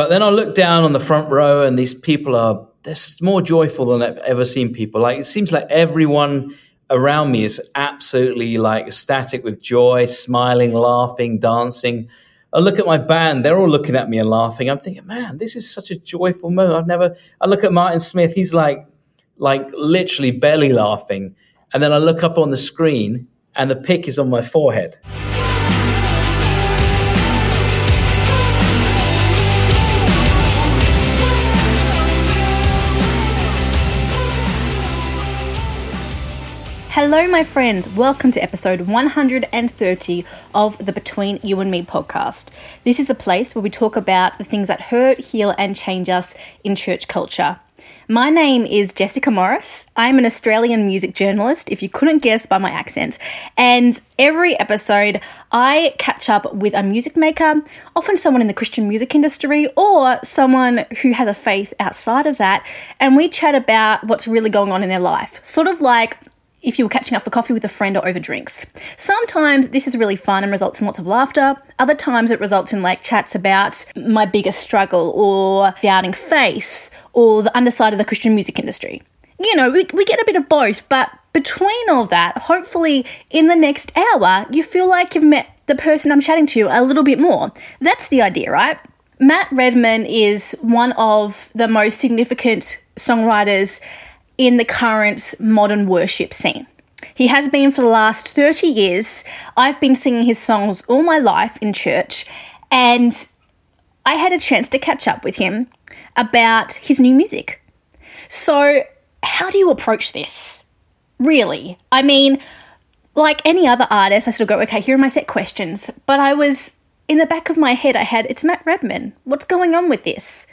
But then I look down on the front row, and these people are they're more joyful than I've ever seen people. Like it seems like everyone around me is absolutely like ecstatic with joy, smiling, laughing, dancing. I look at my band, they're all looking at me and laughing. I'm thinking, man, this is such a joyful moment. I've never I look at Martin Smith, he's like like literally belly laughing. And then I look up on the screen and the pick is on my forehead. Hello, my friends. Welcome to episode 130 of the Between You and Me podcast. This is a place where we talk about the things that hurt, heal, and change us in church culture. My name is Jessica Morris. I'm an Australian music journalist, if you couldn't guess by my accent. And every episode, I catch up with a music maker, often someone in the Christian music industry or someone who has a faith outside of that, and we chat about what's really going on in their life. Sort of like if you were catching up for coffee with a friend or over drinks. Sometimes this is really fun and results in lots of laughter. Other times it results in like chats about my biggest struggle or doubting faith or the underside of the Christian music industry. You know, we, we get a bit of both, but between all that, hopefully in the next hour, you feel like you've met the person I'm chatting to a little bit more. That's the idea, right? Matt Redman is one of the most significant songwriters in the current modern worship scene. He has been for the last 30 years. I've been singing his songs all my life in church, and I had a chance to catch up with him about his new music. So, how do you approach this? Really? I mean, like any other artist, I of go, okay, here are my set questions. But I was, in the back of my head, I had, it's Matt Redman. What's going on with this?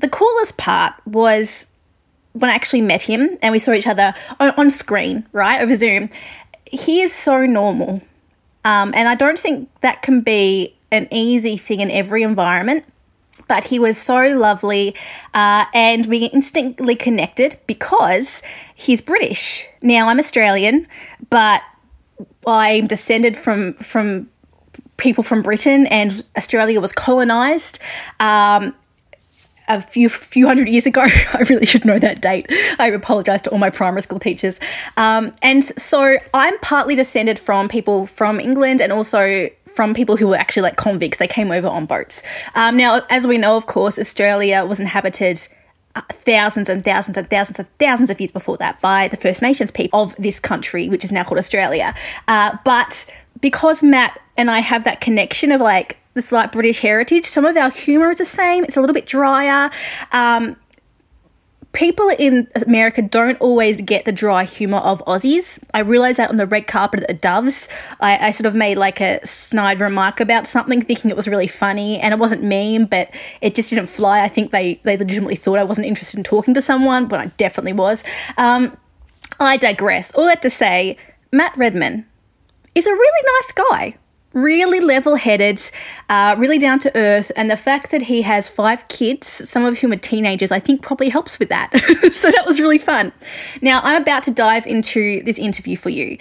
The coolest part was when I actually met him and we saw each other on, on screen, right, over Zoom, he is so normal. Um, and I don't think that can be an easy thing in every environment. But he was so lovely, uh, and we instantly connected because he's British. Now I'm Australian, but I'm descended from from people from Britain, and Australia was colonized. Um, a few few hundred years ago. I really should know that date. I apologize to all my primary school teachers. Um, and so I'm partly descended from people from England and also from people who were actually like convicts. They came over on boats. Um, now, as we know, of course, Australia was inhabited uh, thousands and thousands and thousands and thousands of years before that by the First Nations people of this country, which is now called Australia. Uh, but because Matt and I have that connection of like this like British heritage. Some of our humour is the same. It's a little bit drier. Um, people in America don't always get the dry humour of Aussies. I realised that on the red carpet at the Doves. I, I, sort of made like a snide remark about something, thinking it was really funny, and it wasn't mean, but it just didn't fly. I think they they legitimately thought I wasn't interested in talking to someone, but I definitely was. Um, I digress. All that to say, Matt Redman is a really nice guy really level headed, uh, really down to earth. And the fact that he has five kids, some of whom are teenagers, I think probably helps with that. so that was really fun. Now, I'm about to dive into this interview for you.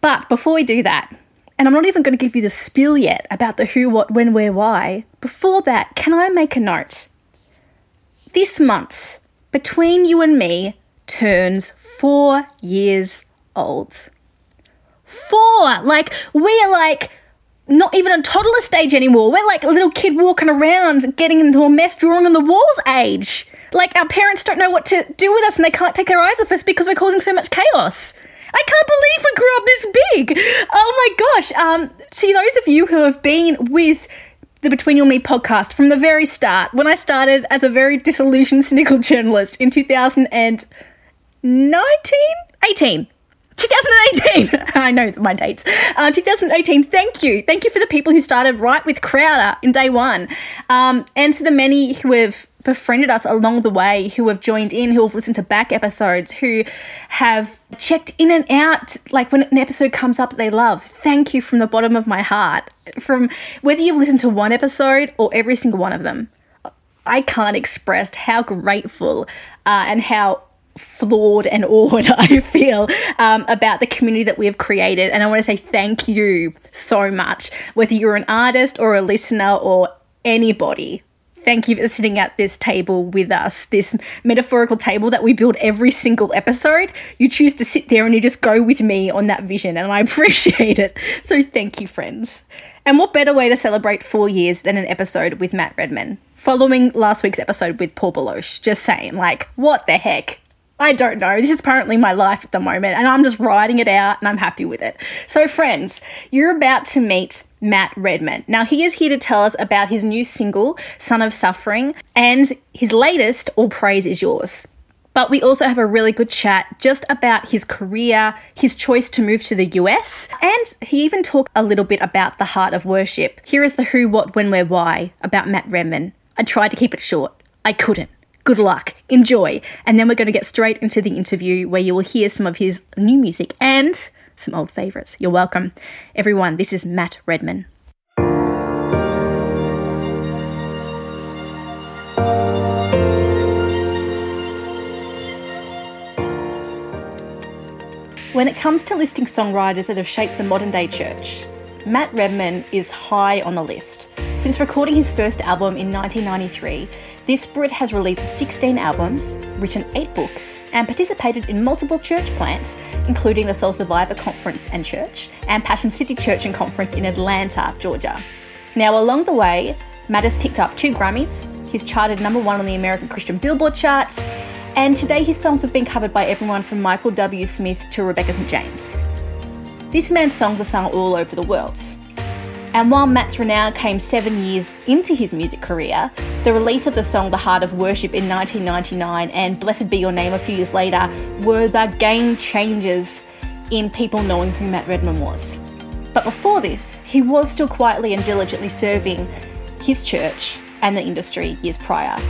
But before we do that, and I'm not even going to give you the spiel yet about the who, what, when, where, why. Before that, can I make a note? This month, between you and me, turns four years old. Four! Like, we're like not even a toddler stage anymore. We're like a little kid walking around getting into a mess drawing on the walls age. Like, our parents don't know what to do with us and they can't take their eyes off us because we're causing so much chaos. I can't believe we grew up this big. Oh my gosh. Um, to those of you who have been with the Between You and Me podcast from the very start, when I started as a very disillusioned, cynical journalist in 2019? 18. 2018. I know my dates. Uh, 2018. Thank you. Thank you for the people who started right with Crowder in day one. Um, and to the many who have befriended us along the way, who have joined in, who have listened to back episodes, who have checked in and out, like when an episode comes up they love. Thank you from the bottom of my heart. From whether you've listened to one episode or every single one of them. I can't express how grateful uh, and how flawed and awed I feel um, about the community that we have created. And I want to say thank you so much, whether you're an artist or a listener or anybody. thank you for sitting at this table with us, this metaphorical table that we build every single episode. You choose to sit there and you just go with me on that vision, and I appreciate it. So thank you, friends. And what better way to celebrate four years than an episode with Matt Redman? Following last week's episode with Paul Baloche. Just saying, like, what the heck? I don't know. This is apparently my life at the moment, and I'm just riding it out and I'm happy with it. So, friends, you're about to meet Matt Redman. Now, he is here to tell us about his new single, Son of Suffering, and his latest, All Praise Is Yours. But we also have a really good chat just about his career, his choice to move to the US, and he even talked a little bit about the heart of worship. Here is the who, what, when, where, why about Matt Redman. I tried to keep it short. I couldn't good luck, enjoy. And then we're going to get straight into the interview where you will hear some of his new music and some old favourites. You're welcome. Everyone, this is Matt Redman. When it comes to listing songwriters that have shaped the modern day church, Matt Redman is high on the list. Since recording his first album in 1993, this Brit has released 16 albums, written 8 books, and participated in multiple church plants, including the Soul Survivor Conference and Church, and Passion City Church and Conference in Atlanta, Georgia. Now, along the way, Matt has picked up two Grammys, he's charted number one on the American Christian Billboard charts, and today his songs have been covered by everyone from Michael W. Smith to Rebecca St. James. This man's songs are sung all over the world. And while Matt's renown came seven years into his music career, the release of the song The Heart of Worship in 1999 and Blessed Be Your Name a few years later were the game changers in people knowing who Matt Redman was. But before this, he was still quietly and diligently serving his church and the industry years prior.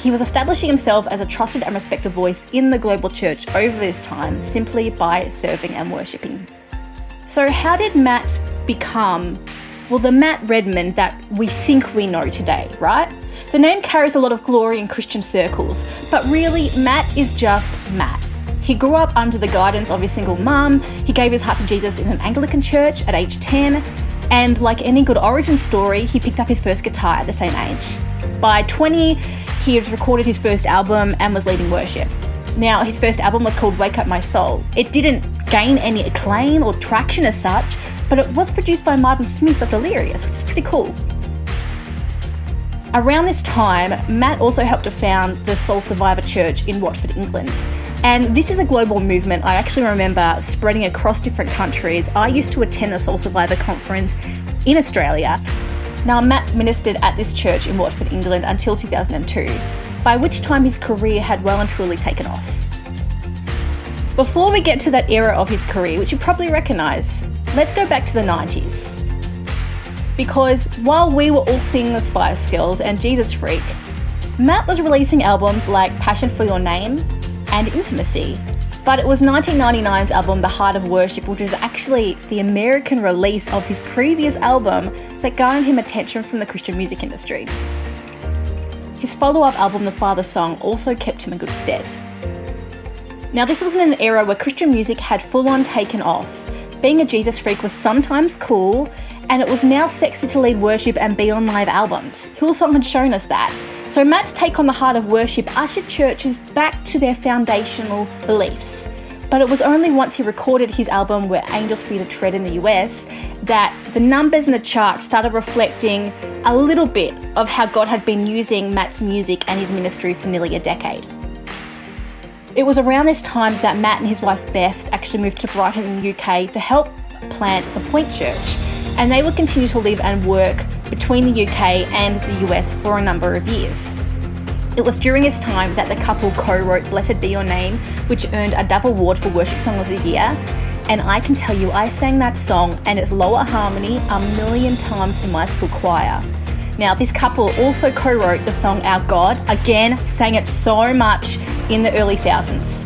He was establishing himself as a trusted and respected voice in the global church over this time simply by serving and worshipping. So, how did Matt become well, the Matt Redman that we think we know today, right? The name carries a lot of glory in Christian circles, but really, Matt is just Matt. He grew up under the guidance of his single mum, he gave his heart to Jesus in an Anglican church at age 10, and like any good origin story, he picked up his first guitar at the same age. By 20, he had recorded his first album and was leading worship. Now, his first album was called Wake Up My Soul. It didn't gain any acclaim or traction as such, but it was produced by Martin Smith of Delirious, which is pretty cool. Around this time, Matt also helped to found the Soul Survivor Church in Watford, England. And this is a global movement I actually remember spreading across different countries. I used to attend the Soul Survivor conference in Australia. Now, Matt ministered at this church in Watford, England until 2002, by which time his career had well and truly taken off. Before we get to that era of his career, which you probably recognise, let's go back to the 90s. Because while we were all singing the Spice Girls and Jesus Freak, Matt was releasing albums like Passion for Your Name and Intimacy. But it was 1999's album The Heart of Worship, which was actually the American release of his previous album that garnered him attention from the Christian music industry. His follow up album, The Father Song, also kept him in good stead. Now, this was in an era where Christian music had full on taken off. Being a Jesus freak was sometimes cool, and it was now sexy to lead worship and be on live albums. Hillsong had shown us that. So, Matt's take on the heart of worship ushered churches back to their foundational beliefs. But it was only once he recorded his album Where Angels Fear to Tread in the US that the numbers in the chart started reflecting a little bit of how God had been using Matt's music and his ministry for nearly a decade. It was around this time that Matt and his wife Beth actually moved to Brighton in the UK to help plant the Point Church, and they would continue to live and work between the UK and the US for a number of years. It was during this time that the couple co wrote Blessed Be Your Name, which earned a Dove Award for Worship Song of the Year. And I can tell you, I sang that song and its lower harmony a million times for my school choir. Now, this couple also co wrote the song Our God, again, sang it so much in the early thousands.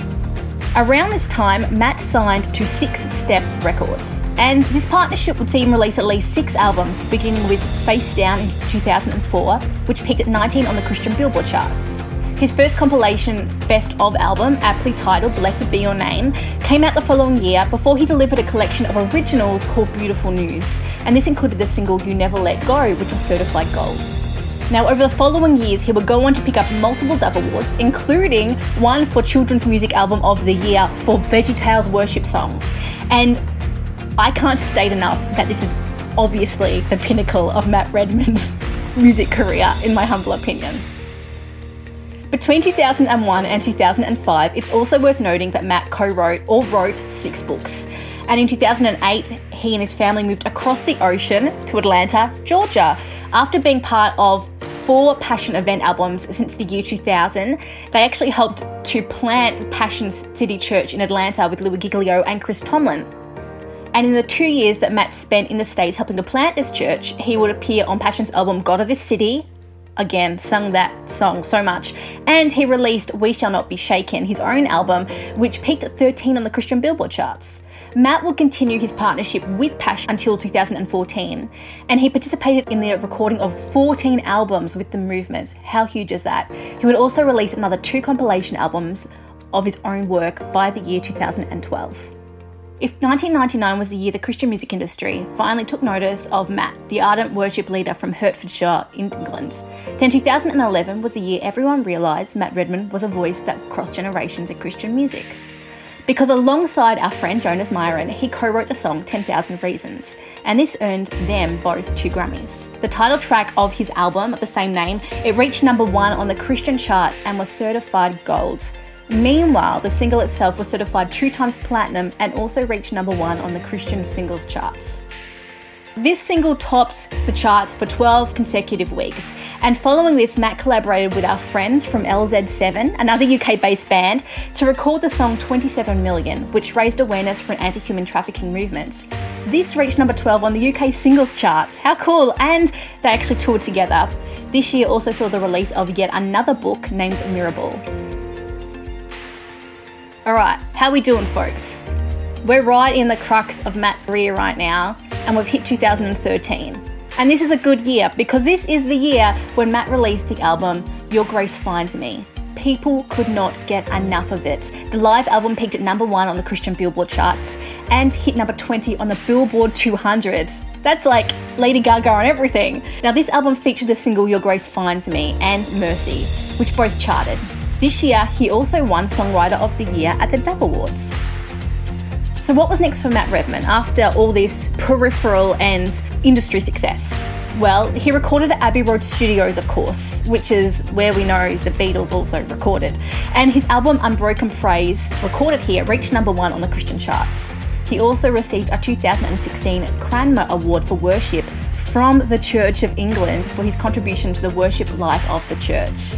Around this time, Matt signed to Six Step Records, and this partnership would see him release at least six albums, beginning with Face Down in 2004, which peaked at 19 on the Christian Billboard charts. His first compilation, Best of Album, aptly titled Blessed Be Your Name, came out the following year before he delivered a collection of originals called Beautiful News, and this included the single You Never Let Go, which was certified gold. Now, over the following years, he would go on to pick up multiple Dove Awards, including one for Children's Music Album of the Year for VeggieTales worship songs. And I can't state enough that this is obviously the pinnacle of Matt Redman's music career, in my humble opinion. Between 2001 and 2005, it's also worth noting that Matt co wrote or wrote six books. And in 2008, he and his family moved across the ocean to Atlanta, Georgia. After being part of four Passion event albums since the year 2000, they actually helped to plant Passion City Church in Atlanta with Louie Giglio and Chris Tomlin. And in the two years that Matt spent in the States helping to plant this church, he would appear on Passion's album God of This City, again sung that song so much. And he released we shall not be shaken his own album which peaked at 13 on the christian billboard charts. Matt will continue his partnership with pash until 2014 and he participated in the recording of 14 albums with the movement. How huge is that? He would also release another two compilation albums of his own work by the year 2012 if 1999 was the year the Christian music industry finally took notice of Matt, the ardent worship leader from Hertfordshire England, then 2011 was the year everyone realised Matt Redman was a voice that crossed generations in Christian music. Because alongside our friend Jonas Myrin, he co wrote the song 10,000 Reasons, and this earned them both two Grammys. The title track of his album of the same name, it reached number one on the Christian charts and was certified gold. Meanwhile, the single itself was certified two times platinum and also reached number one on the Christian singles charts. This single tops the charts for 12 consecutive weeks. And following this, Matt collaborated with our friends from LZ7, another UK based band, to record the song 27 Million, which raised awareness for anti human trafficking movements. This reached number 12 on the UK singles charts. How cool! And they actually toured together. This year also saw the release of yet another book named Mirrorball. All right, how we doing, folks? We're right in the crux of Matt's career right now, and we've hit 2013. And this is a good year because this is the year when Matt released the album Your Grace Finds Me. People could not get enough of it. The live album peaked at number one on the Christian Billboard charts and hit number 20 on the Billboard 200. That's like Lady Gaga on everything. Now, this album featured the single Your Grace Finds Me and Mercy, which both charted. This year, he also won Songwriter of the Year at the Dove Awards. So, what was next for Matt Redman after all this peripheral and industry success? Well, he recorded at Abbey Road Studios, of course, which is where we know the Beatles also recorded. And his album Unbroken Praise, recorded here, reached number one on the Christian charts. He also received a 2016 Cranmer Award for Worship from the Church of England for his contribution to the worship life of the church.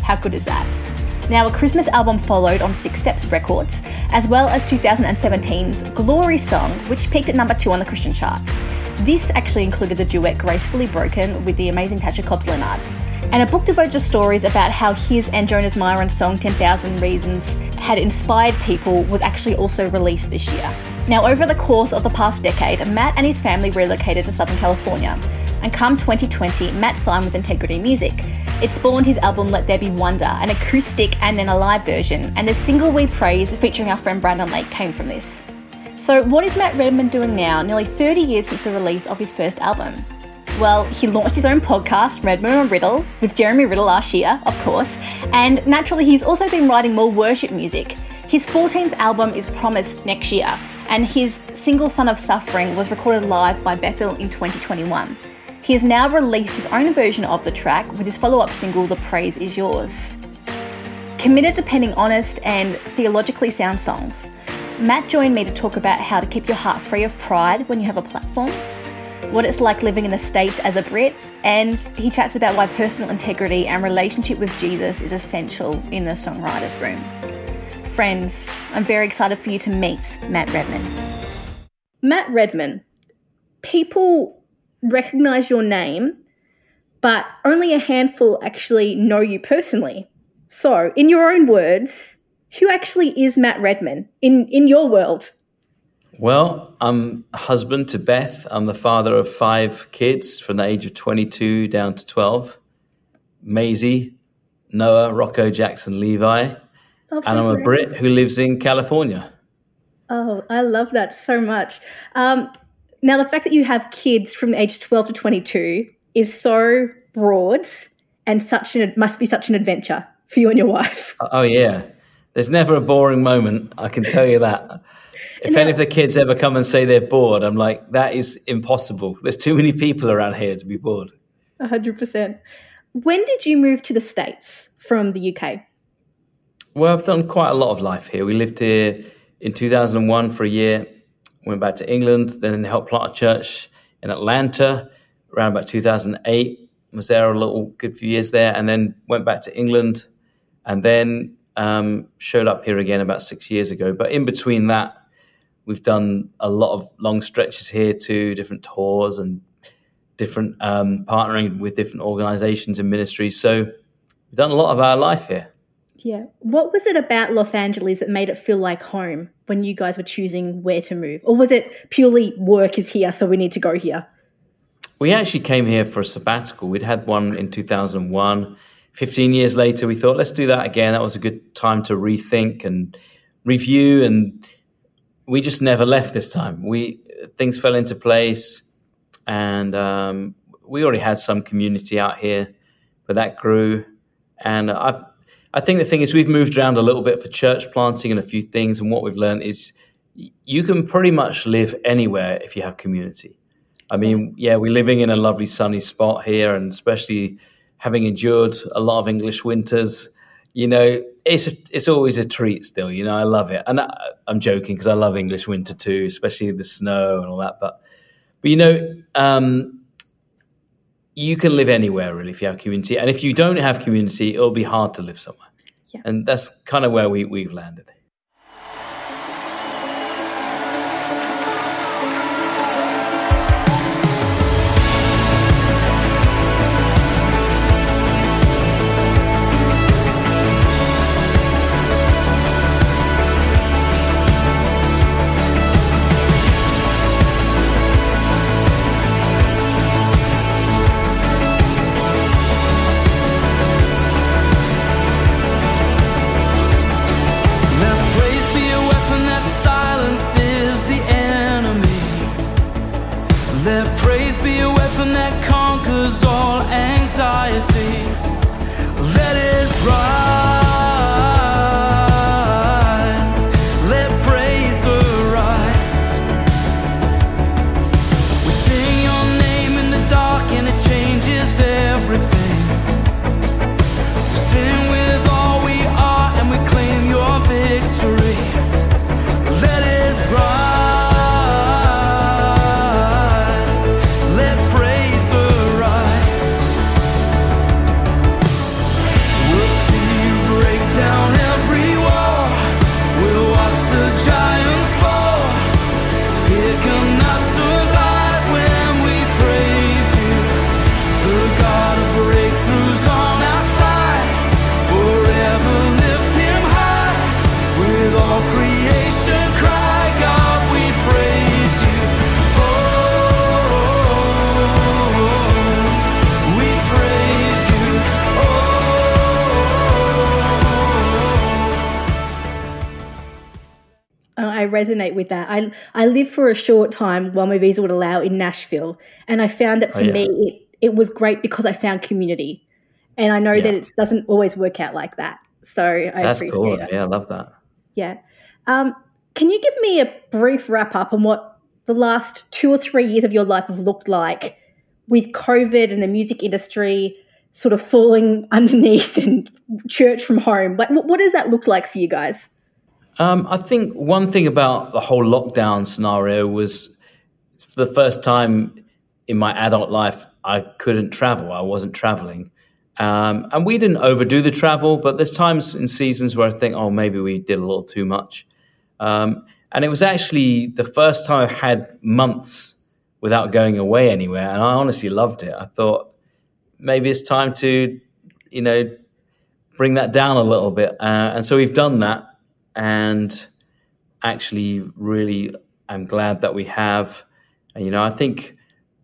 How good is that? Now, a Christmas album followed on Six Steps Records, as well as 2017's Glory Song, which peaked at number two on the Christian charts. This actually included the duet Gracefully Broken with the amazing Tasha Cobbs Leonard. And a book devoted to stories about how his and Jonas Myrin's song 10,000 Reasons had inspired people was actually also released this year. Now, over the course of the past decade, Matt and his family relocated to Southern California. And come 2020, Matt signed with Integrity Music. It spawned his album Let There Be Wonder, an acoustic and then a live version, and the single We Praise featuring our friend Brandon Lake came from this. So, what is Matt Redman doing now, nearly 30 years since the release of his first album? Well, he launched his own podcast, Redman and Riddle, with Jeremy Riddle last year, of course, and naturally, he's also been writing more worship music. His 14th album is promised next year, and his single Son of Suffering was recorded live by Bethel in 2021. He has now released his own version of the track with his follow up single, The Praise Is Yours. Committed to penning honest and theologically sound songs, Matt joined me to talk about how to keep your heart free of pride when you have a platform, what it's like living in the States as a Brit, and he chats about why personal integrity and relationship with Jesus is essential in the songwriter's room. Friends, I'm very excited for you to meet Matt Redman. Matt Redman, people recognize your name, but only a handful actually know you personally. So, in your own words, who actually is Matt Redman in, in your world? Well, I'm husband to Beth. I'm the father of five kids from the age of 22 down to 12. Maisie, Noah, Rocco, Jackson, Levi. Oh, and I'm a Brit who lives in California. Oh, I love that so much. Um, now, the fact that you have kids from the age 12 to 22 is so broad and such an must be such an adventure for you and your wife. Oh yeah, there's never a boring moment. I can tell you that. If any of the kids ever come and say they're bored, I'm like, that is impossible. There's too many people around here to be bored. hundred percent. When did you move to the States from the UK? Well, I've done quite a lot of life here. We lived here in 2001 for a year, went back to England, then helped plant a church in Atlanta around about 2008. Was there a little good few years there, and then went back to England, and then um, showed up here again about six years ago. But in between that, we've done a lot of long stretches here too, different tours and different um, partnering with different organizations and ministries. So we've done a lot of our life here. Yeah. What was it about Los Angeles that made it feel like home when you guys were choosing where to move? Or was it purely work is here, so we need to go here? We actually came here for a sabbatical. We'd had one in 2001. 15 years later, we thought, let's do that again. That was a good time to rethink and review. And we just never left this time. We Things fell into place. And um, we already had some community out here, but that grew. And I I think the thing is we've moved around a little bit for church planting and a few things, and what we've learned is you can pretty much live anywhere if you have community. I mean, yeah, we're living in a lovely sunny spot here, and especially having endured a lot of English winters, you know, it's a, it's always a treat. Still, you know, I love it, and I, am joking because I love English winter too, especially the snow and all that. But but you know, um, you can live anywhere really if you have community. And if you don't have community, it'll be hard to live somewhere. Yeah. And that's kind of where we, we've landed. Resonate with that. I I lived for a short time while my visa would allow in Nashville, and I found that for oh, yeah. me it it was great because I found community, and I know yeah. that it doesn't always work out like that. So I that's cool. Yeah, I love that. Yeah. Um, can you give me a brief wrap up on what the last two or three years of your life have looked like with COVID and the music industry sort of falling underneath and church from home? Like, what does that look like for you guys? Um, I think one thing about the whole lockdown scenario was for the first time in my adult life, I couldn't travel. I wasn't traveling. Um, and we didn't overdo the travel, but there's times in seasons where I think, oh, maybe we did a little too much. Um, and it was actually the first time I've had months without going away anywhere. And I honestly loved it. I thought maybe it's time to, you know, bring that down a little bit. Uh, and so we've done that and actually really I'm glad that we have. And, you know, I think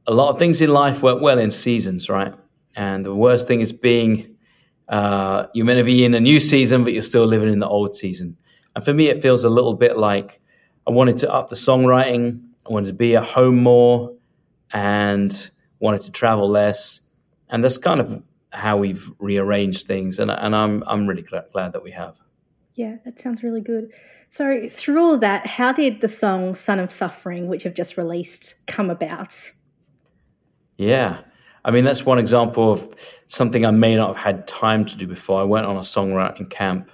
a lot of things in life work well in seasons, right? And the worst thing is being uh, you're meant to be in a new season, but you're still living in the old season. And for me, it feels a little bit like I wanted to up the songwriting, I wanted to be at home more, and wanted to travel less. And that's kind of how we've rearranged things, and and I'm I'm really glad, glad that we have. Yeah, that sounds really good. So, through all that, how did the song Son of Suffering, which you've just released, come about? Yeah. I mean, that's one example of something I may not have had time to do before. I went on a songwriting camp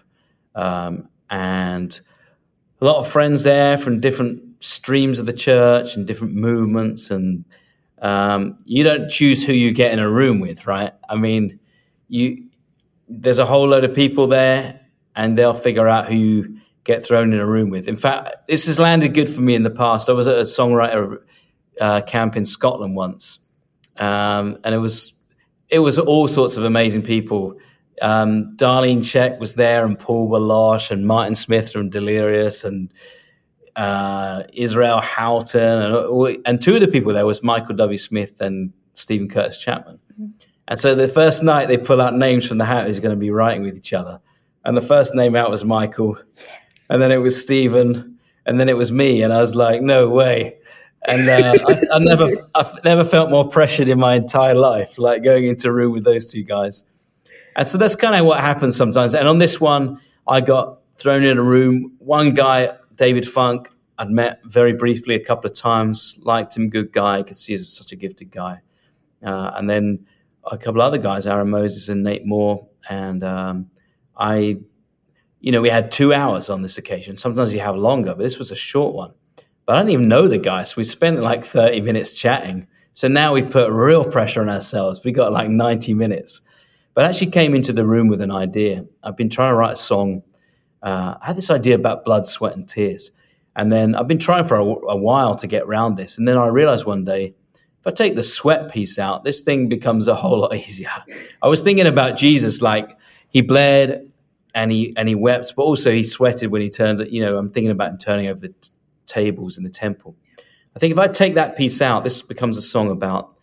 um, and a lot of friends there from different streams of the church and different movements. And um, you don't choose who you get in a room with, right? I mean, you there's a whole load of people there and they'll figure out who you get thrown in a room with. In fact, this has landed good for me in the past. I was at a songwriter uh, camp in Scotland once um, and it was it was all sorts of amazing people. Um, Darlene Zschech was there, and Paul Baloche, and Martin Smith from Delirious, and uh, Israel Houghton, and, and two of the people there was Michael W. Smith and Steven Curtis Chapman. Mm-hmm. And so the first night they pull out names from the hat who's going to be writing with each other. And the first name out was Michael, yes. and then it was Steven, and then it was me. And I was like, no way and uh, I, I, never, I've never felt more pressured in my entire life, like going into a room with those two guys. And so that's kind of what happens sometimes. And on this one, I got thrown in a room. One guy, David Funk, I'd met very briefly a couple of times, liked him, good guy. I could see he's such a gifted guy. Uh, and then a couple other guys, Aaron Moses and Nate Moore. And um, I, you know, we had two hours on this occasion. Sometimes you have longer, but this was a short one. But I didn't even know the guy. So we spent like 30 minutes chatting. So now we've put real pressure on ourselves. We got like 90 minutes. But I actually came into the room with an idea. I've been trying to write a song. Uh, I had this idea about blood, sweat, and tears. And then I've been trying for a, a while to get around this. And then I realized one day, if I take the sweat piece out, this thing becomes a whole lot easier. I was thinking about Jesus, like he bled and he and he wept, but also he sweated when he turned. You know, I'm thinking about him turning over the tables in the temple. I think if I take that piece out, this becomes a song about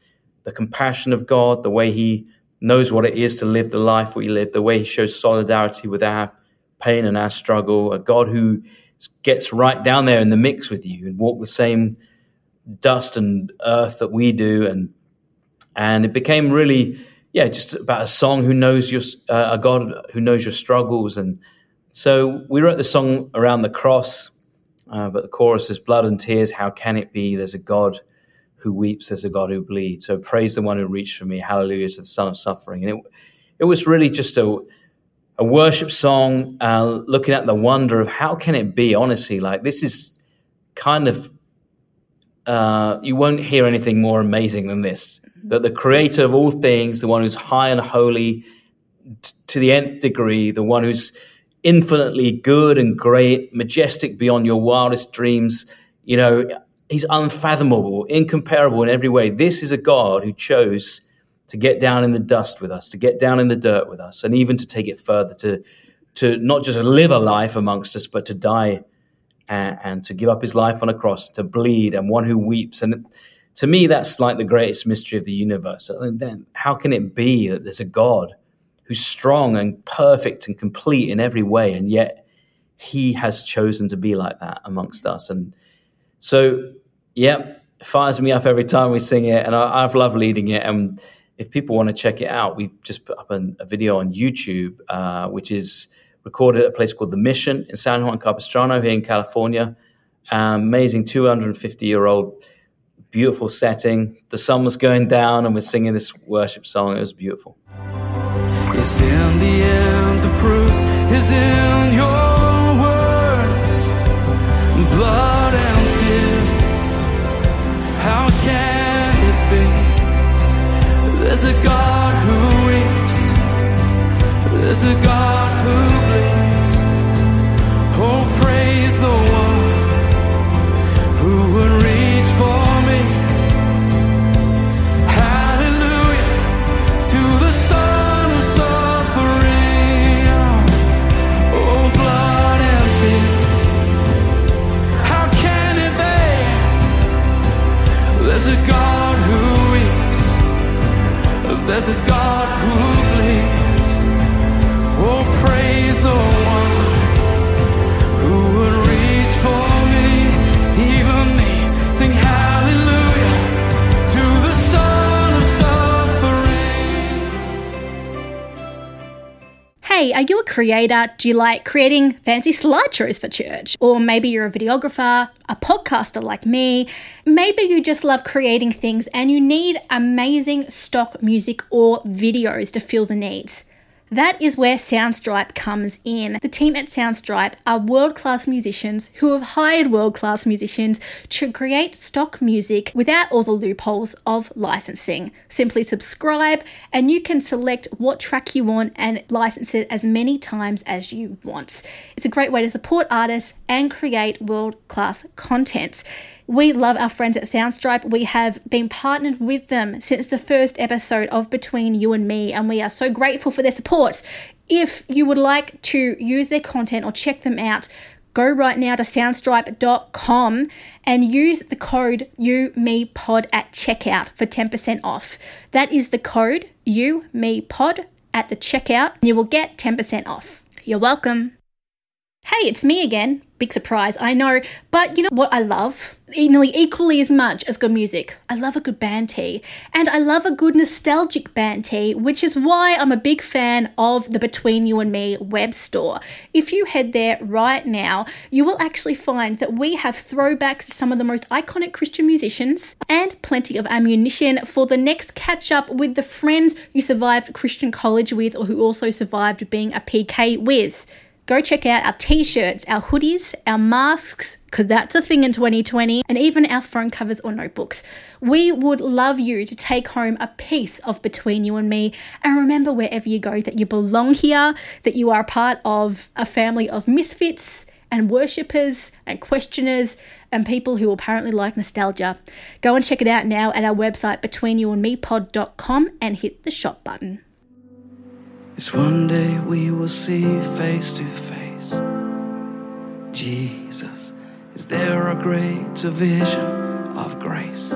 the compassion of God, the way He knows what it is to live the life we live, the way He shows solidarity with our pain and our struggle, a God who gets right down there in the mix with you and walk the same dust and earth that we do, and and it became really, yeah, just about a song who knows your uh, a God who knows your struggles, and so we wrote the song around the cross uh, but the chorus is blood and tears. How can it be? There's a God who weeps. There's a God who bleeds. So praise the one who reached for me. Hallelujah to the Son of Suffering. And it, it was really just a, a worship song, uh, looking at the wonder of how can it be. Honestly, like this is kind of uh, you won't hear anything more amazing than this. That the Creator of all things, the one who's high and holy t- to the nth degree, the one who's infinitely good and great, majestic beyond your wildest dreams. You know, he's unfathomable, incomparable in every way. This is a God who chose to get down in the dust with us, to get down in the dirt with us, and even to take it further, to to not just live a life amongst us, but to die and, and to give up his life on a cross, to bleed, and one who weeps. And to me, that's like the greatest mystery of the universe. And then, how can it be that there's a God? who's strong and perfect and complete in every way, and yet he has chosen to be like that amongst us. And so, yeah, it fires me up every time we sing it, and I, have loved leading it. And if people want to check it out, we just put up a, a video on YouTube, uh, which is recorded at a place called The Mission in San Juan Capistrano here in California. Um, amazing 250 year old, beautiful setting. The sun was going down, and we're singing this worship song. It was beautiful. Yes, in the end, the proof is in your words, blood and tears. How can it be? There's a God who weeps, there's a God who bleeds. Creator? Do you like creating fancy slideshows for church? Or maybe you're a videographer, a podcaster like me. Maybe you just love creating things and you need amazing stock music or videos to fill the needs. That is where Soundstripe comes in. The team at Soundstripe are world class musicians who have hired world class musicians to create stock music without all the loopholes of licensing. Simply subscribe and you can select what track you want and license it as many times as you want. It's a great way to support artists and create world class content. We love our friends at Soundstripe. We have been partnered with them since the first episode of Between You and Me, and we are so grateful for their support. If you would like to use their content or check them out, go right now to soundstripe.com and use the code UMePod at checkout for 10% off. That is the code UMePod at the checkout, and you will get 10% off. You're welcome. Hey, it's me again. Big surprise, I know. But you know what I love? Nearly equally as much as good music. I love a good band tee. And I love a good nostalgic band tee, which is why I'm a big fan of the Between You and Me web store. If you head there right now, you will actually find that we have throwbacks to some of the most iconic Christian musicians and plenty of ammunition for the next catch up with the friends you survived Christian college with or who also survived being a PK with go check out our t shirts, our hoodies, our masks, because that's a thing in 2020, and even our phone covers or notebooks. We would love you to take home a piece of Between You and Me. And remember, wherever you go, that you belong here, that you are a part of a family of misfits and worshippers and questioners and people who apparently like nostalgia. Go and check it out now at our website betweenyouandmepod.com and hit the shop button. Yes, one day we will see face to face Jesus. Is there a greater vision of grace?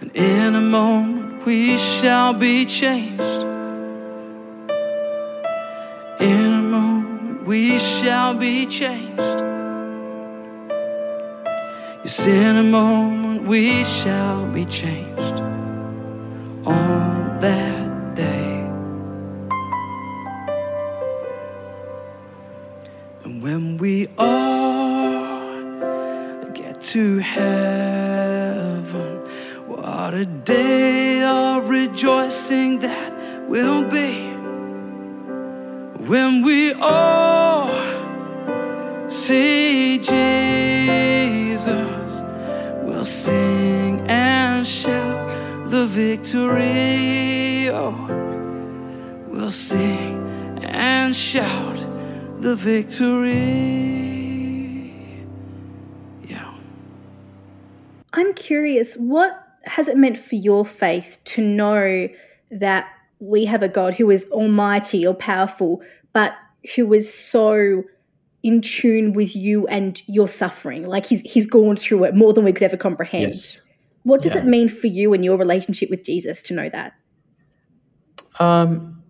And in a moment we shall be changed. In a moment we shall be changed. Yes, in a moment we shall be changed. All that when we all get to heaven, what a day of rejoicing that will be. When we all see Jesus, we'll sing and shout the victory. Oh, we'll sing and shout the victory. Yeah. I'm curious, what has it meant for your faith to know that we have a God who is almighty or powerful, but who is so in tune with you and your suffering? Like he's he's gone through it more than we could ever comprehend. Yes. What does Yeah. it mean for you and your relationship with Jesus to know that? Um,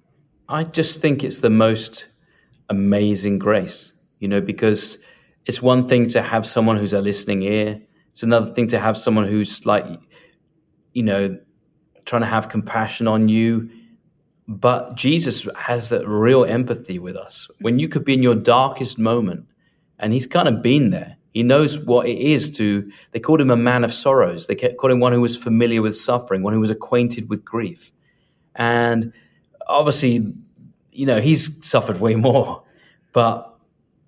I just think it's the most amazing grace, you know, because it's one thing to have someone who's a listening ear. It's another thing to have someone who's like, you know, trying to have compassion on you. But Jesus has that real empathy with us. When you could be in your darkest moment, and he's kind of been there. He knows what it is to, they called him a man of sorrows. They kept- called him one who was familiar with suffering, one who was acquainted with grief. And obviously, you know, he's suffered way more. But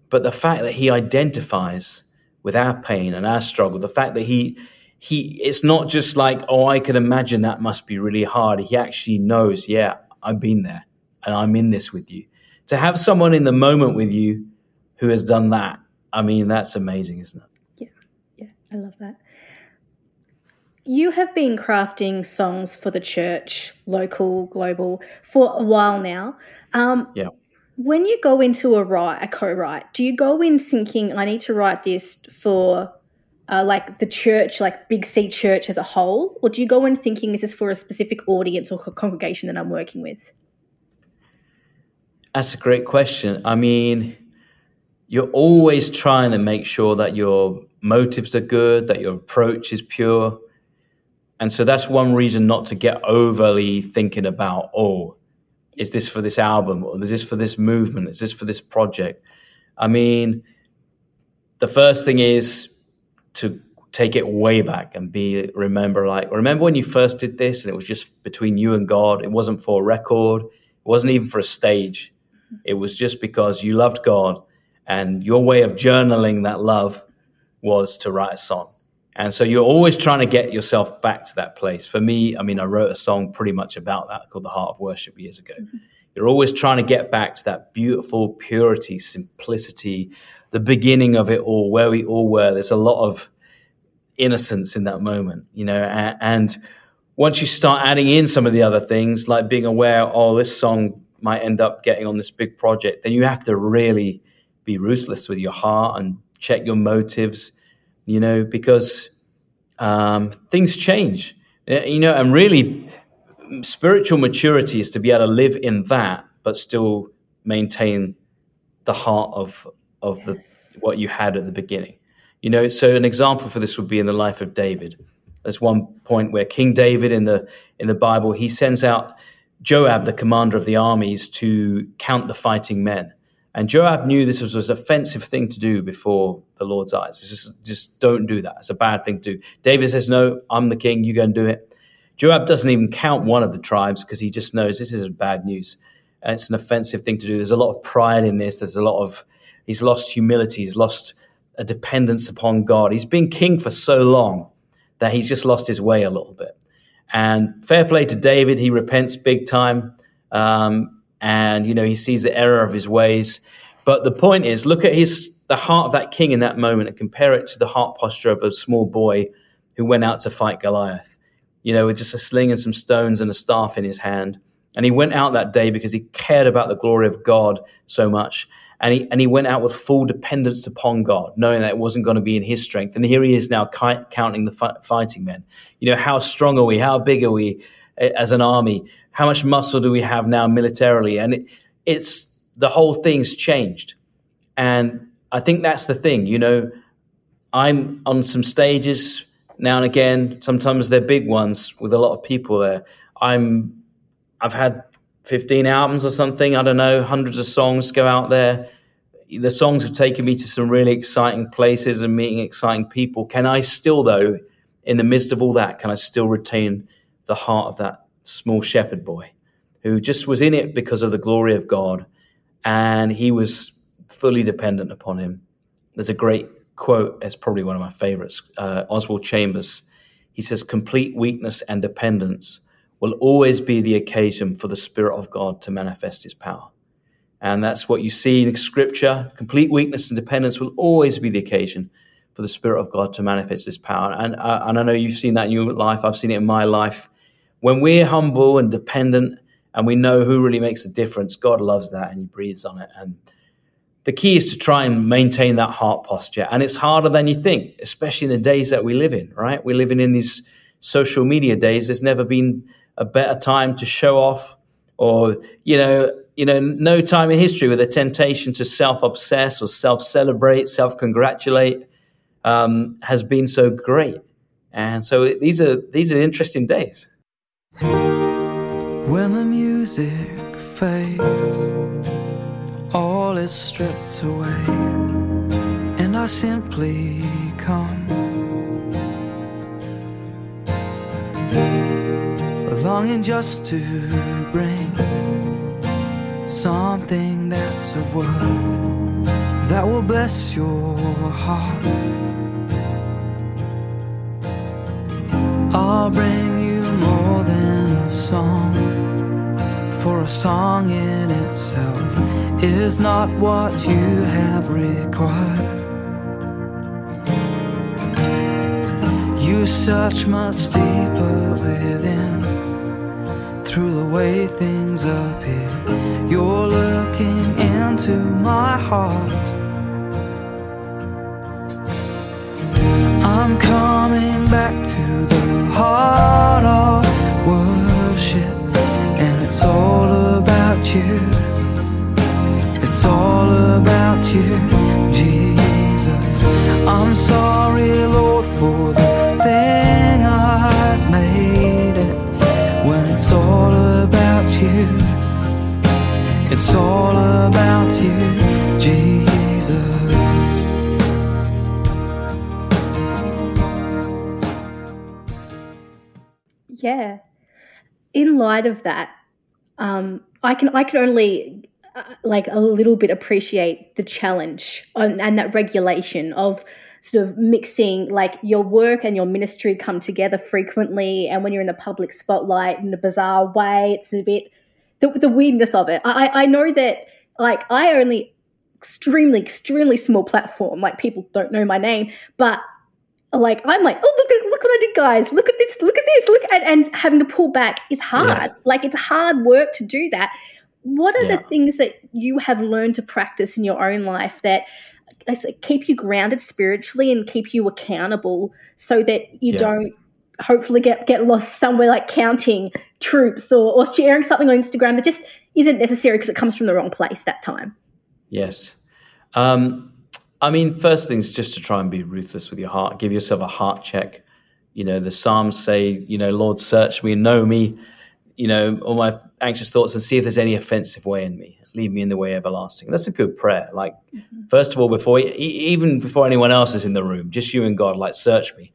but the fact that he identifies with our pain and our struggle, the fact that he he it's not just like, oh, I can imagine that must be really hard. He actually knows, yeah, I've been there and I'm in this with you. To have someone in the moment with you who has done that, I mean, that's amazing, isn't it? Yeah, yeah, I love that. You have been crafting songs for the church, local, global, for a while now. Um, Yeah. when you go into a write, a co-write, do you go in thinking I need to write this for uh, like the church, like Big C Church as a whole, or do you go in thinking this is for a specific audience or congregation that I'm working with? That's a great question. I mean, you're always trying to make sure that your motives are good, that your approach is pure. And so that's one reason not to get overly thinking about, oh, is this for this album or is this for this movement? Is this for this project? I mean, the first thing is to take it way back and be remember like remember when you first did this and it was just between you and God. It wasn't for a record. It wasn't even for a stage. It was just because you loved God and your way of journaling that love was to write a song. And so you're always trying to get yourself back to that place. For me, I mean, I wrote a song pretty much about that called The Heart of Worship years ago. Mm-hmm. You're always trying to get back to that beautiful purity, simplicity, the beginning of it all, where we all were. There's a lot of innocence in that moment, you know, and, and once you start adding in some of the other things, like being aware, oh, this song might end up getting on this big project, then you have to really be ruthless with your heart and check your motives you know, because um, things change, you know, and really spiritual maturity is to be able to live in that, but still maintain the heart of of the what you had at the beginning. You know, so an example for this would be in the life of David. There's one point where King David in the in the Bible he sends out Joab, the commander of the armies, to count the fighting men. And Joab knew this was, an offensive thing to do before the Lord's eyes. It's just, just don't do that. It's a bad thing to do. David says, No, I'm the king. You go and do it. Joab doesn't even count one of the tribes because he just knows this is bad news. And it's an offensive thing to do. There's a lot of pride in this. There's a lot of, he's lost humility. He's lost a dependence upon God. He's been king for so long that he's just lost his way a little bit. And fair play to David. He repents big time. Um, and you know he sees the error of his ways. But the point is, look at his the heart of that king in that moment and compare it to the heart posture of a small boy who went out to fight Goliath. You know, with just a sling and some stones and a staff in his hand. And he went out that day because he cared about the glory of God so much. And he, and he went out with full dependence upon God, knowing that it wasn't going to be in his strength. And here he is now ki- counting the fi- fighting men. You know, how strong are we? How big are we eh, as an army? How much muscle do we have now militarily? And it, it's the whole thing's changed. And I think that's the thing, you know, I'm on some stages now and again, sometimes they're big ones with a lot of people there. I'm I've had 15 albums or something, I don't know, hundreds of songs go out there. The songs have taken me to some really exciting places and meeting exciting people. Can I still though in the midst of all that, can I still retain the heart of that small shepherd boy who just was in it because of the glory of God and he was fully dependent upon him. There's a great quote, it's probably one of my favorites. Uh, Oswald Chambers, he says, Complete weakness and dependence will always be the occasion for the Spirit of God to manifest his power. And that's what you see in Scripture. Complete weakness and dependence will always be the occasion for the Spirit of God to manifest His power. And, uh, and I know you've seen that in your life. I've seen it in my life. When we're humble and dependent and we know who really makes a difference, God loves that and He breathes on it. And the key is to try and maintain that heart posture. And it's harder than you think, especially in the days that we live in, right? We're living in these social media days. There's never been a better time to show off or, you know, you know, no time in history where the temptation to self-obsess or self-celebrate, self-congratulate um, has been so great. And so these are these are interesting days. When the music fades, all is stripped away, and I simply come. Longing just to bring something that's of worth that will bless your heart. I'll bring you more than a song. For a song in itself is not what you have required. You search much deeper within through the way things appear. You're looking into my heart. I'm coming back to the heart of worship, it's all about you. It's all about you, Jesus. I'm sorry, Lord, for the thing I've made it when it's all about you. It's all about you, Jesus. Yeah. In light of that, um, I can I can only uh, like a little bit appreciate the challenge and, and that regulation of sort of mixing like your work and your ministry come together frequently and when you're in the public spotlight in a bizarre way it's a bit the, the weirdness of it. I, I know that like i only extremely extremely small platform like people don't know my name but like i'm like oh look look what i did guys look at this look at this look at and having to pull back is hard Yeah. like it's hard work to do that what are Yeah. the things that you have learned to practice in your own life that keep you grounded spiritually and keep you accountable so that you Yeah. don't hopefully get get lost somewhere like counting troops or, or sharing something on instagram that just isn't necessary because it comes from the wrong place that time Yes. Um, I mean, first things just to try and be ruthless with your heart. Give yourself a heart check. You know, the Psalms say, you know, Lord, search me and know me, you know, all my anxious thoughts and see if there's any offensive way in me. Lead me in the way everlasting. That's a good prayer. Like, mm-hmm. first of all, before even before anyone else is in the room, just you and God, like, search me.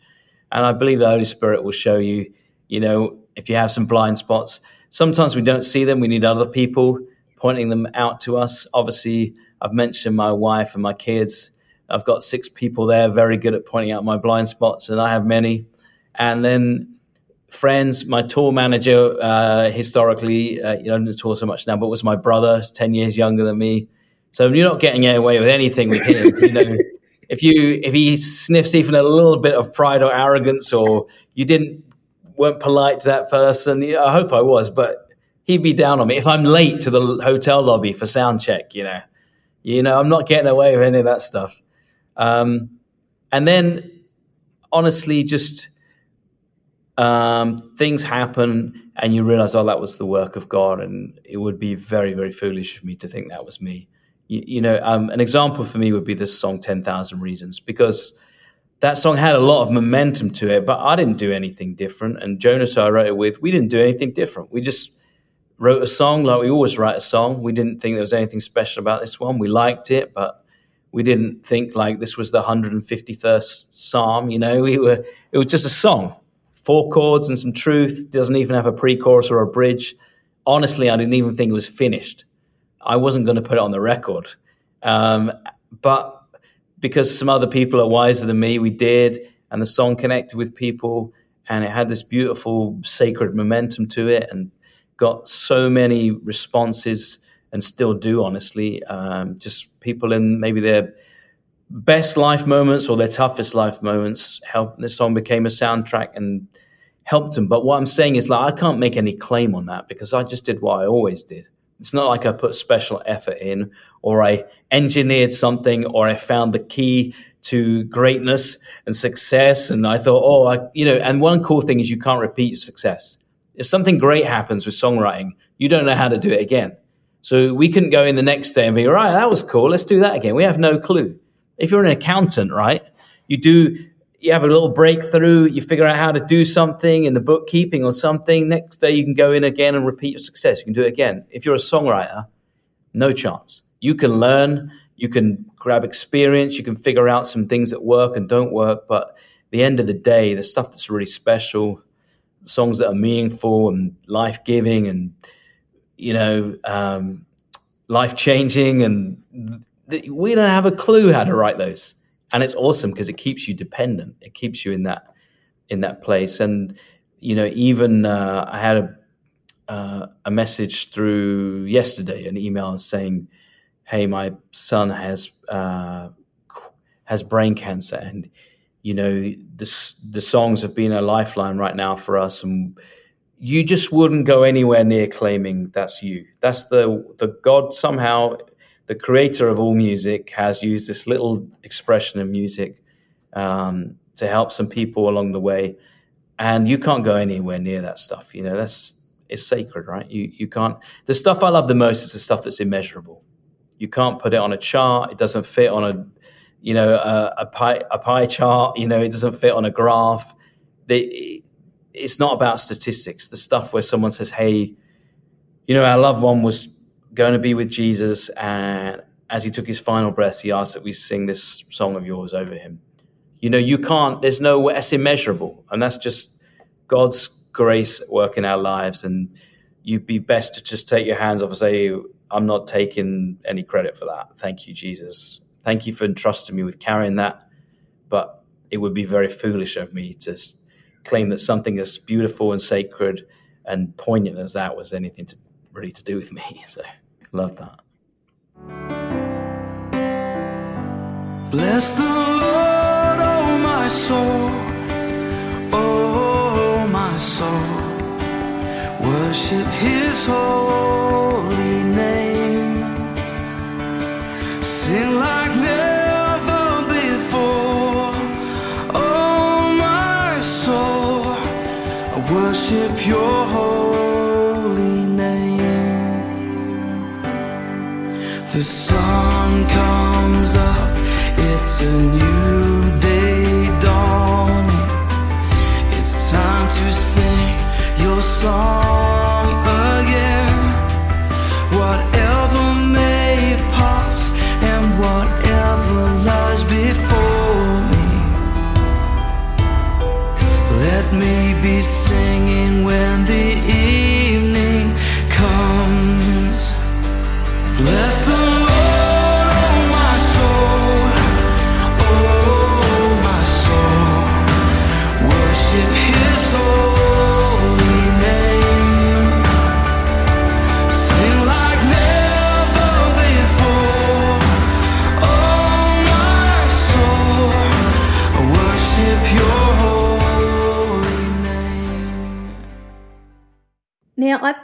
And I believe the Holy Spirit will show you, you know, if you have some blind spots. Sometimes we don't see them. We need other people pointing them out to us. Obviously, I've mentioned my wife and my kids. I've got six people there, very good at pointing out my blind spots, and I have many. And then friends, my tour manager, uh, historically, uh, you know, doesn't tour so much now, but was my brother, 10 years younger than me. So you're not getting away with anything with him. you know, if you if he sniffs even a little bit of pride or arrogance, or you didn't weren't polite to that person, you know, I hope I was, but he'd be down on me if I'm late to the hotel lobby for sound check. You know, you know, I'm not getting away with any of that stuff. Um, and then, honestly, just um, things happen, and you realize, oh, that was the work of God, and it would be very, very foolish of me to think that was me. You, you know, um, an example for me would be this song, 10,000 Reasons, because that song had a lot of momentum to it, but I didn't do anything different. And Jonas, who I wrote it with, we didn't do anything different. We just wrote a song like we always write a song. We didn't think there was anything special about this one. We liked it, but we didn't think like this was the 151st psalm. You know, we were. It was just a song, four chords and some truth. Doesn't even have a pre-chorus or a bridge. Honestly, I didn't even think it was finished. I wasn't going to put it on the record, um, but because some other people are wiser than me, we did, and the song connected with people, and it had this beautiful sacred momentum to it, and got so many responses, and still do, honestly. Um, just people in maybe their best life moments or their toughest life moments. Help this song became a soundtrack and helped them. But what I'm saying is, like, I can't make any claim on that because I just did what I always did. It's not like I put special effort in or I engineered something or I found the key to greatness and success. And I thought, oh, I, you know, and one cool thing is you can't repeat success. If something great happens with songwriting, you don't know how to do it again. So we couldn't go in the next day and be, right, that was cool. Let's do that again. We have no clue. If you're an accountant, right, you do, you have a little breakthrough, you figure out how to do something in the bookkeeping or something. Next day, you can go in again and repeat your success. You can do it again. If you're a songwriter, no chance. You can learn, you can grab experience, you can figure out some things that work and don't work. But the end of the day, the stuff that's really special, songs that are meaningful and life giving and, you know, um, life changing, and th- we don't have a clue how to write those. And it's awesome because it keeps you dependent. It keeps you in that in that place. And you know, even uh, I had a uh, a message through yesterday, an email saying, "Hey, my son has uh, has brain cancer, and you know the the songs have been a lifeline right now for us, and you just wouldn't go anywhere near claiming that's you. That's the the God somehow." The creator of all music has used this little expression of music um, to help some people along the way, and you can't go anywhere near that stuff. You know, that's it's sacred, right? You you can't. The stuff I love the most is the stuff that's immeasurable. You can't put it on a chart. It doesn't fit on a, you know, a, a pie a pie chart. You know, it doesn't fit on a graph. They, it's not about statistics. The stuff where someone says, "Hey, you know, our loved one was going to be with Jesus, and as he took his final breath, he asked that we sing this song of yours over him. You know, you can't. There's no. It's immeasurable, and that's just God's grace at work in our lives. And you'd be best to just take your hands off and say, "I'm not taking any credit for that. Thank you, Jesus. Thank you for entrusting me with carrying that." But it would be very foolish of me to claim that something as beautiful and sacred and poignant as that was anything to really to do with me. So love that. Bless the Lord, oh my soul, oh my soul. Worship His holy name. Oh, worship Your holy name. The sun comes up, it's a new day dawning. It's time to sing your song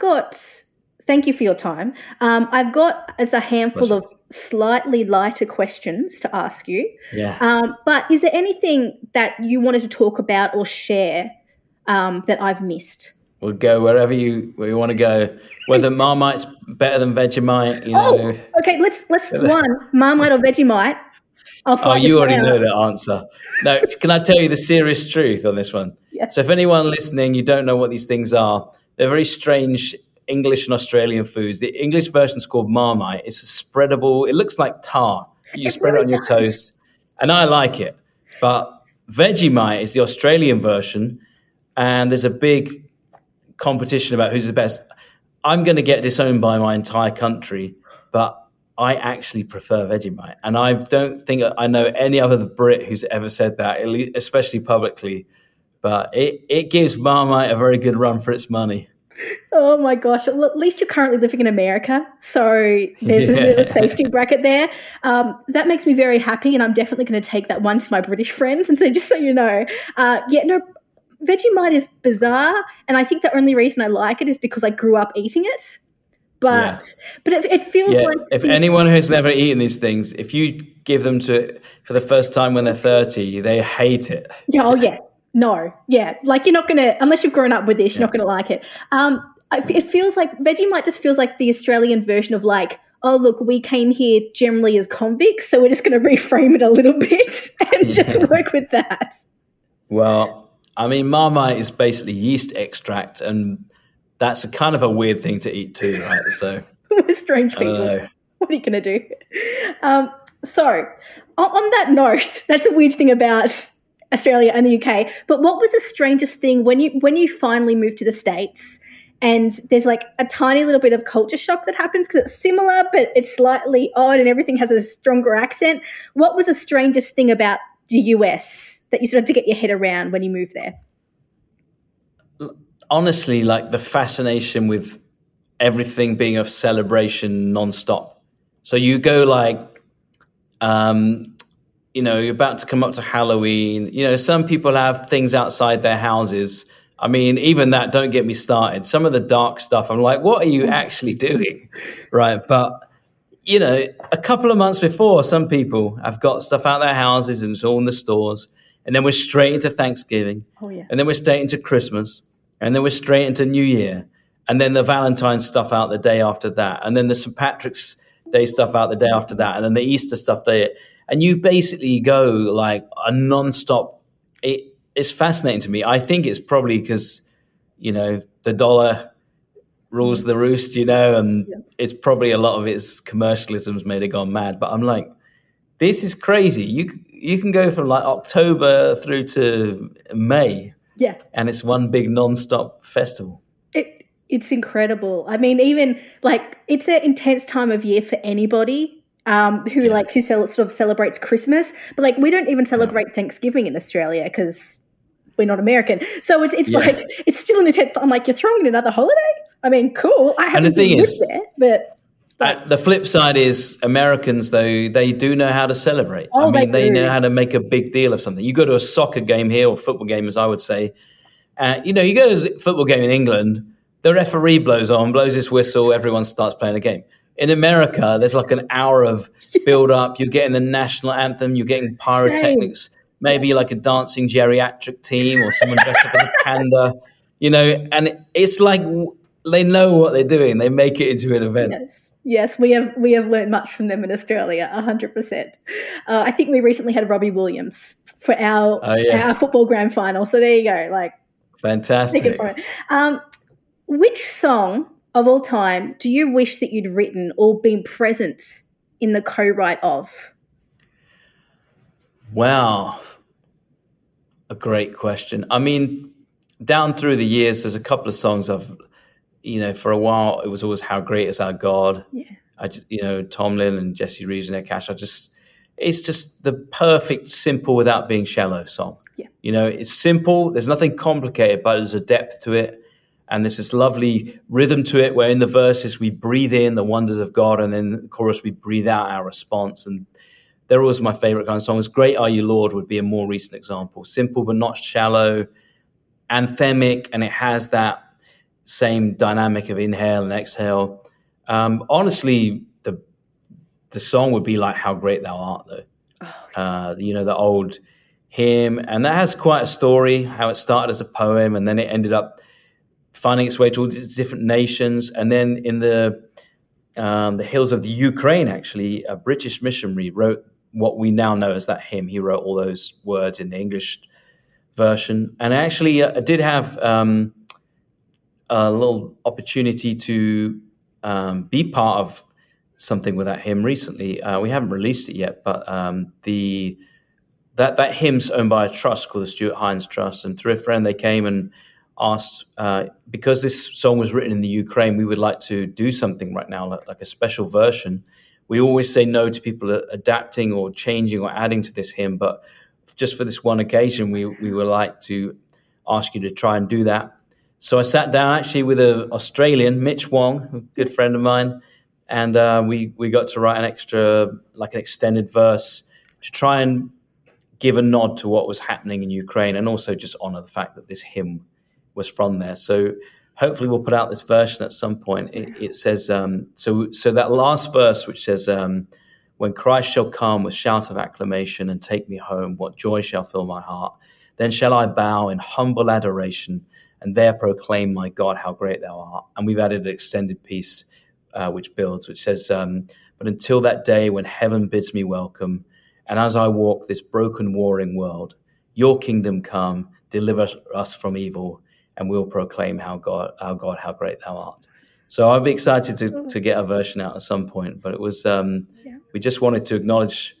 got, thank you for your time. Um, I've got as a handful Pleasure. of slightly lighter questions to ask you. Yeah. Um, but is there anything that you wanted to talk about or share um, that I've missed? We'll go wherever you where you want to go. Whether Marmite's better than Vegemite, you know. Oh, okay. Let's let's one Marmite or Vegemite. I'll Oh, you already out. know the answer. No, can I tell you the serious truth on this one? Yeah. So, if anyone listening, you don't know what these things are, they're very strange English and Australian foods. The English version is called Marmite. It's a spreadable. It looks like tar. You It spread really it on your does. toast, and I like it. But Vegemite is the Australian version, and there's a big competition about who's the best. I'm going to get disowned by my entire country, but I actually prefer Vegemite, and I don't think I know any other Brit who's ever said that, especially publicly. But it, it gives Marmite a very good run for its money. Oh my gosh! Well, at least you're currently living in America, so there's a little safety bracket there. Um, that makes me very happy, and I'm definitely going to take that one to my British friends and say, just so you know, uh, yeah, no, Vegemite is bizarre, and I think the only reason I like it is because I grew up eating it. But but it, it feels Yeah, like if anyone who's never eaten these things, if you give them to for the first time when they're 30, they hate it. Yeah, oh yeah. No, yeah. Like you're not gonna unless you've grown up with this, you're not gonna like it. Um, it feels like Vegemite just feels like the Australian version of like, oh look, we came here generally as convicts, so we're just gonna reframe it a little bit and just work with that. Well, I mean, Marmite is basically yeast extract, and that's a kind of a weird thing to eat too, right? So We're strange people. What are you gonna do? Um, so on that note, that's a weird thing about Australia and the UK. But what was the strangest thing when you when you finally moved to the states? And there's like a tiny little bit of culture shock that happens because it's similar, but it's slightly odd, and everything has a stronger accent. What was the strangest thing about the US that you sort of had to get your head around when you moved there? honestly, like the fascination with everything being a celebration nonstop. So you go like, um, you know, you're about to come up to Halloween. You know, some people have things outside their houses. I mean, even that, don't get me started. Some of the dark stuff, I'm like, what are you actually doing? Right. But, you know, a couple of months before, some people have got stuff out their houses and it's all in the stores. And then we're straight into Thanksgiving. Oh yeah. And then we're straight into Christmas. And then we're straight into New Year. And then the Valentine's stuff out the day after that. And then the St. Patrick's Day stuff out the day after that. And then the Easter stuff day. And you basically go like a non-stop. It, it's fascinating to me. I think it's probably because, you know, the dollar rules the roost, you know, and yeah. it's probably a lot of its commercialism's made it gone mad. But I'm like, this is crazy. You you can go from like October through to May, yeah, and it's one big non-stop festival. It it's incredible. I mean, even like it's an intense time of year for anybody. Um, who yeah. like who sort of celebrates Christmas, but like we don't even celebrate. Thanksgiving in Australia because we're not American. So it's it's yeah. like it's still an attempt. I'm like, you're throwing in another holiday. I mean, cool. I haven't and the thing is, there, but. Uh, the flip side is Americans, though they do know how to celebrate. Oh, I mean, they, they, know how to make a big deal of something. You go to a soccer game here or football game, as I would say. Uh, you know, you go to a football game in England, the referee blows on, blows his whistle, everyone starts playing a game. In America, there's like an hour of build up. You're getting the national anthem, you're getting pyrotechnics. Same maybe like a dancing geriatric team or someone dressed up as a panda, you know, and it's like they know what they're doing. They make it into an event. Yes, yes, we have we have learned much from them in Australia, hundred uh, percent. I think we recently had Robbie Williams for our oh, yeah. our football grand final. So there you go, like fantastic. Um, which song of all time do you wish that you'd written or been present in the co-write of? Wow, a great question. I mean, down through the years, there's a couple of songs I've, you know, for a while it was always "How Great Is Our God." Yeah. I just, you know, Tomlin and Jesse Reeves and Ed Cash. I just, it's just the perfect, simple without being shallow song. Yeah. You know, it's simple. There's nothing complicated, but there's a depth to it. And there's this lovely rhythm to it where in the verses we breathe in the wonders of God and then the chorus we breathe out our response. And they're always my favorite kind of songs. Great Are You Lord would be a more recent example. Simple but not shallow, anthemic, and it has that same dynamic of inhale and exhale. Um, honestly, the the song would be like "How Great Thou Art," though. Oh, uh, you know the old hymn, and that has quite a story. How it started as a poem, and then it ended up finding its way to all these different nations, and then in the um, the hills of the Ukraine, actually, a British missionary wrote what we now know as that hymn. He wrote all those words in the English version, and I actually, uh, did have um, a little opportunity to um, be part of something with that hymn recently. Uh, we haven't released it yet, but um, the that that hymn's owned by a trust called the Stuart Hines Trust, and through a friend, they came and asked uh, because this song was written in the Ukraine, we would like to do something right now, like, like a special version we always say no to people adapting or changing or adding to this hymn, but just for this one occasion, we, we would like to ask you to try and do that. So I sat down actually with an Australian, Mitch Wong, a good friend of mine, and uh, we, we got to write an extra, like an extended verse to try and give a nod to what was happening in Ukraine and also just honor the fact that this hymn was from there. So hopefully we'll put out this version at some point. It, it says um, so. So that last verse, which says, um, "When Christ shall come with shout of acclamation and take me home, what joy shall fill my heart? Then shall I bow in humble adoration and there proclaim, my God, how great Thou art." And we've added an extended piece uh, which builds, which says, um, "But until that day when heaven bids me welcome, and as I walk this broken, warring world, Your kingdom come, deliver us from evil." And we'll proclaim how God, our God, how great thou art. So I'd be excited to, to get a version out at some point, but it was, um, yeah. we just wanted to acknowledge,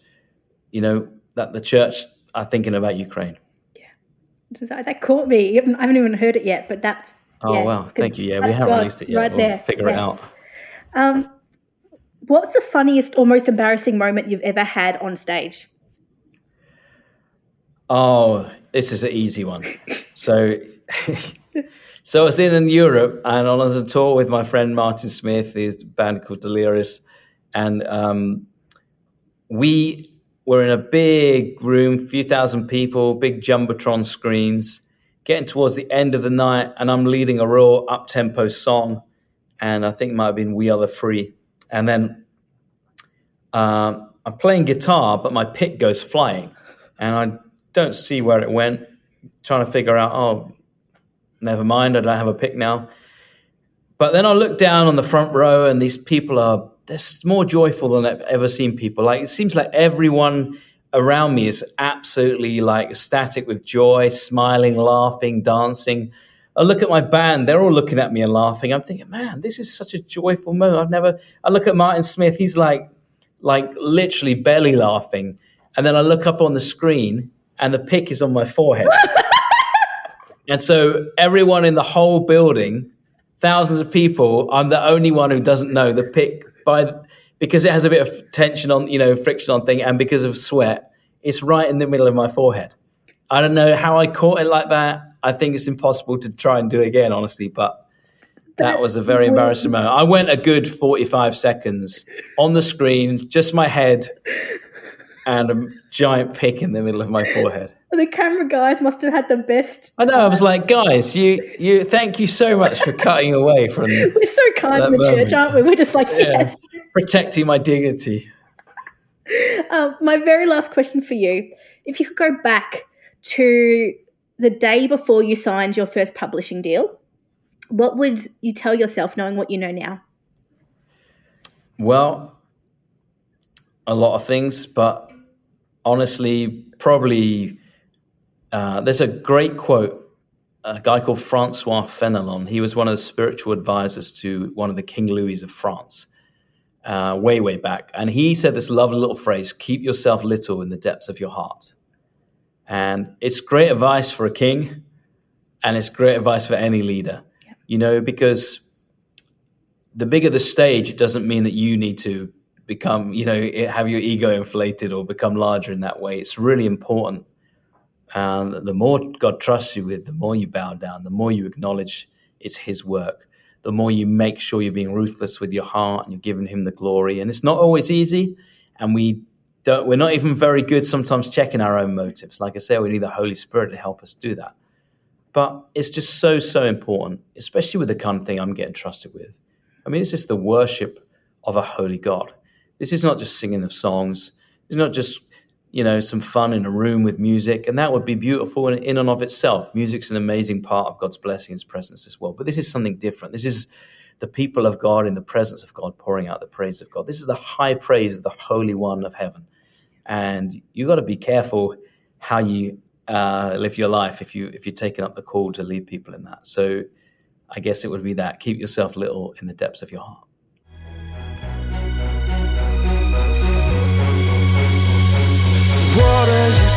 you know, that the church are thinking about Ukraine. Yeah. That caught me. I haven't even heard it yet, but that's. Oh, yeah, wow. Thank you. Yeah, we haven't God, released it yet. Right we'll there. figure yeah. it out. Um, what's the funniest or most embarrassing moment you've ever had on stage? Oh, this is an easy one. So so I was in Europe and I was on a tour with my friend Martin Smith, his band called Delirious, and um, we were in a big room, few thousand people, big jumbotron screens. Getting towards the end of the night, and I'm leading a raw up tempo song, and I think it might have been "We Are the Free," and then um, I'm playing guitar, but my pick goes flying, and I don't see where it went. Trying to figure out, oh, never mind, I don't have a pick now. But then I look down on the front row, and these people are they're more joyful than I've ever seen people. Like it seems like everyone around me is absolutely like ecstatic with joy, smiling, laughing, dancing. I look at my band; they're all looking at me and laughing. I'm thinking, man, this is such a joyful moment. I've never. I look at Martin Smith; he's like, like literally belly laughing, and then I look up on the screen, and the pick is on my forehead. and so everyone in the whole building, thousands of people, I'm the only one who doesn't know the pick by because it has a bit of tension on, you know, friction on thing, and because of sweat, it's right in the middle of my forehead. I don't know how I caught it like that. I think it's impossible to try and do it again, honestly, but that was a very embarrassing moment. I went a good 45 seconds on the screen, just my head and a giant pick in the middle of my forehead. The camera guys must have had the best. I know. I was like, guys, you, you, thank you so much for cutting away from. We're so kind in the moment. church, aren't we? We're just like, yeah. yes, protecting my dignity. Uh, my very last question for you: If you could go back to the day before you signed your first publishing deal, what would you tell yourself knowing what you know now? Well, a lot of things, but honestly, probably uh, there's a great quote. A guy called Francois Fenelon. He was one of the spiritual advisors to one of the King Louis of France, uh, way, way back. And he said this lovely little phrase keep yourself little in the depths of your heart. And it's great advice for a king, and it's great advice for any leader, yeah. you know, because the bigger the stage, it doesn't mean that you need to become, you know, have your ego inflated or become larger in that way. It's really important. And the more God trusts you with, the more you bow down, the more you acknowledge it's His work, the more you make sure you're being ruthless with your heart and you're giving Him the glory. And it's not always easy. And we don't, we're not even very good sometimes checking our own motives. Like I say, we need the Holy Spirit to help us do that. But it's just so, so important, especially with the kind of thing I'm getting trusted with. I mean, it's just the worship of a holy God. This is not just singing of songs. It's not just, you know, some fun in a room with music. And that would be beautiful in, and of itself. Music's an amazing part of God's blessing, His presence as well. But this is something different. This is the people of God in the presence of God pouring out the praise of God. This is the high praise of the Holy One of heaven. And you've got to be careful how you uh, live your life if you if you're taking up the call to lead people in that. So I guess it would be that keep yourself little in the depths of your heart.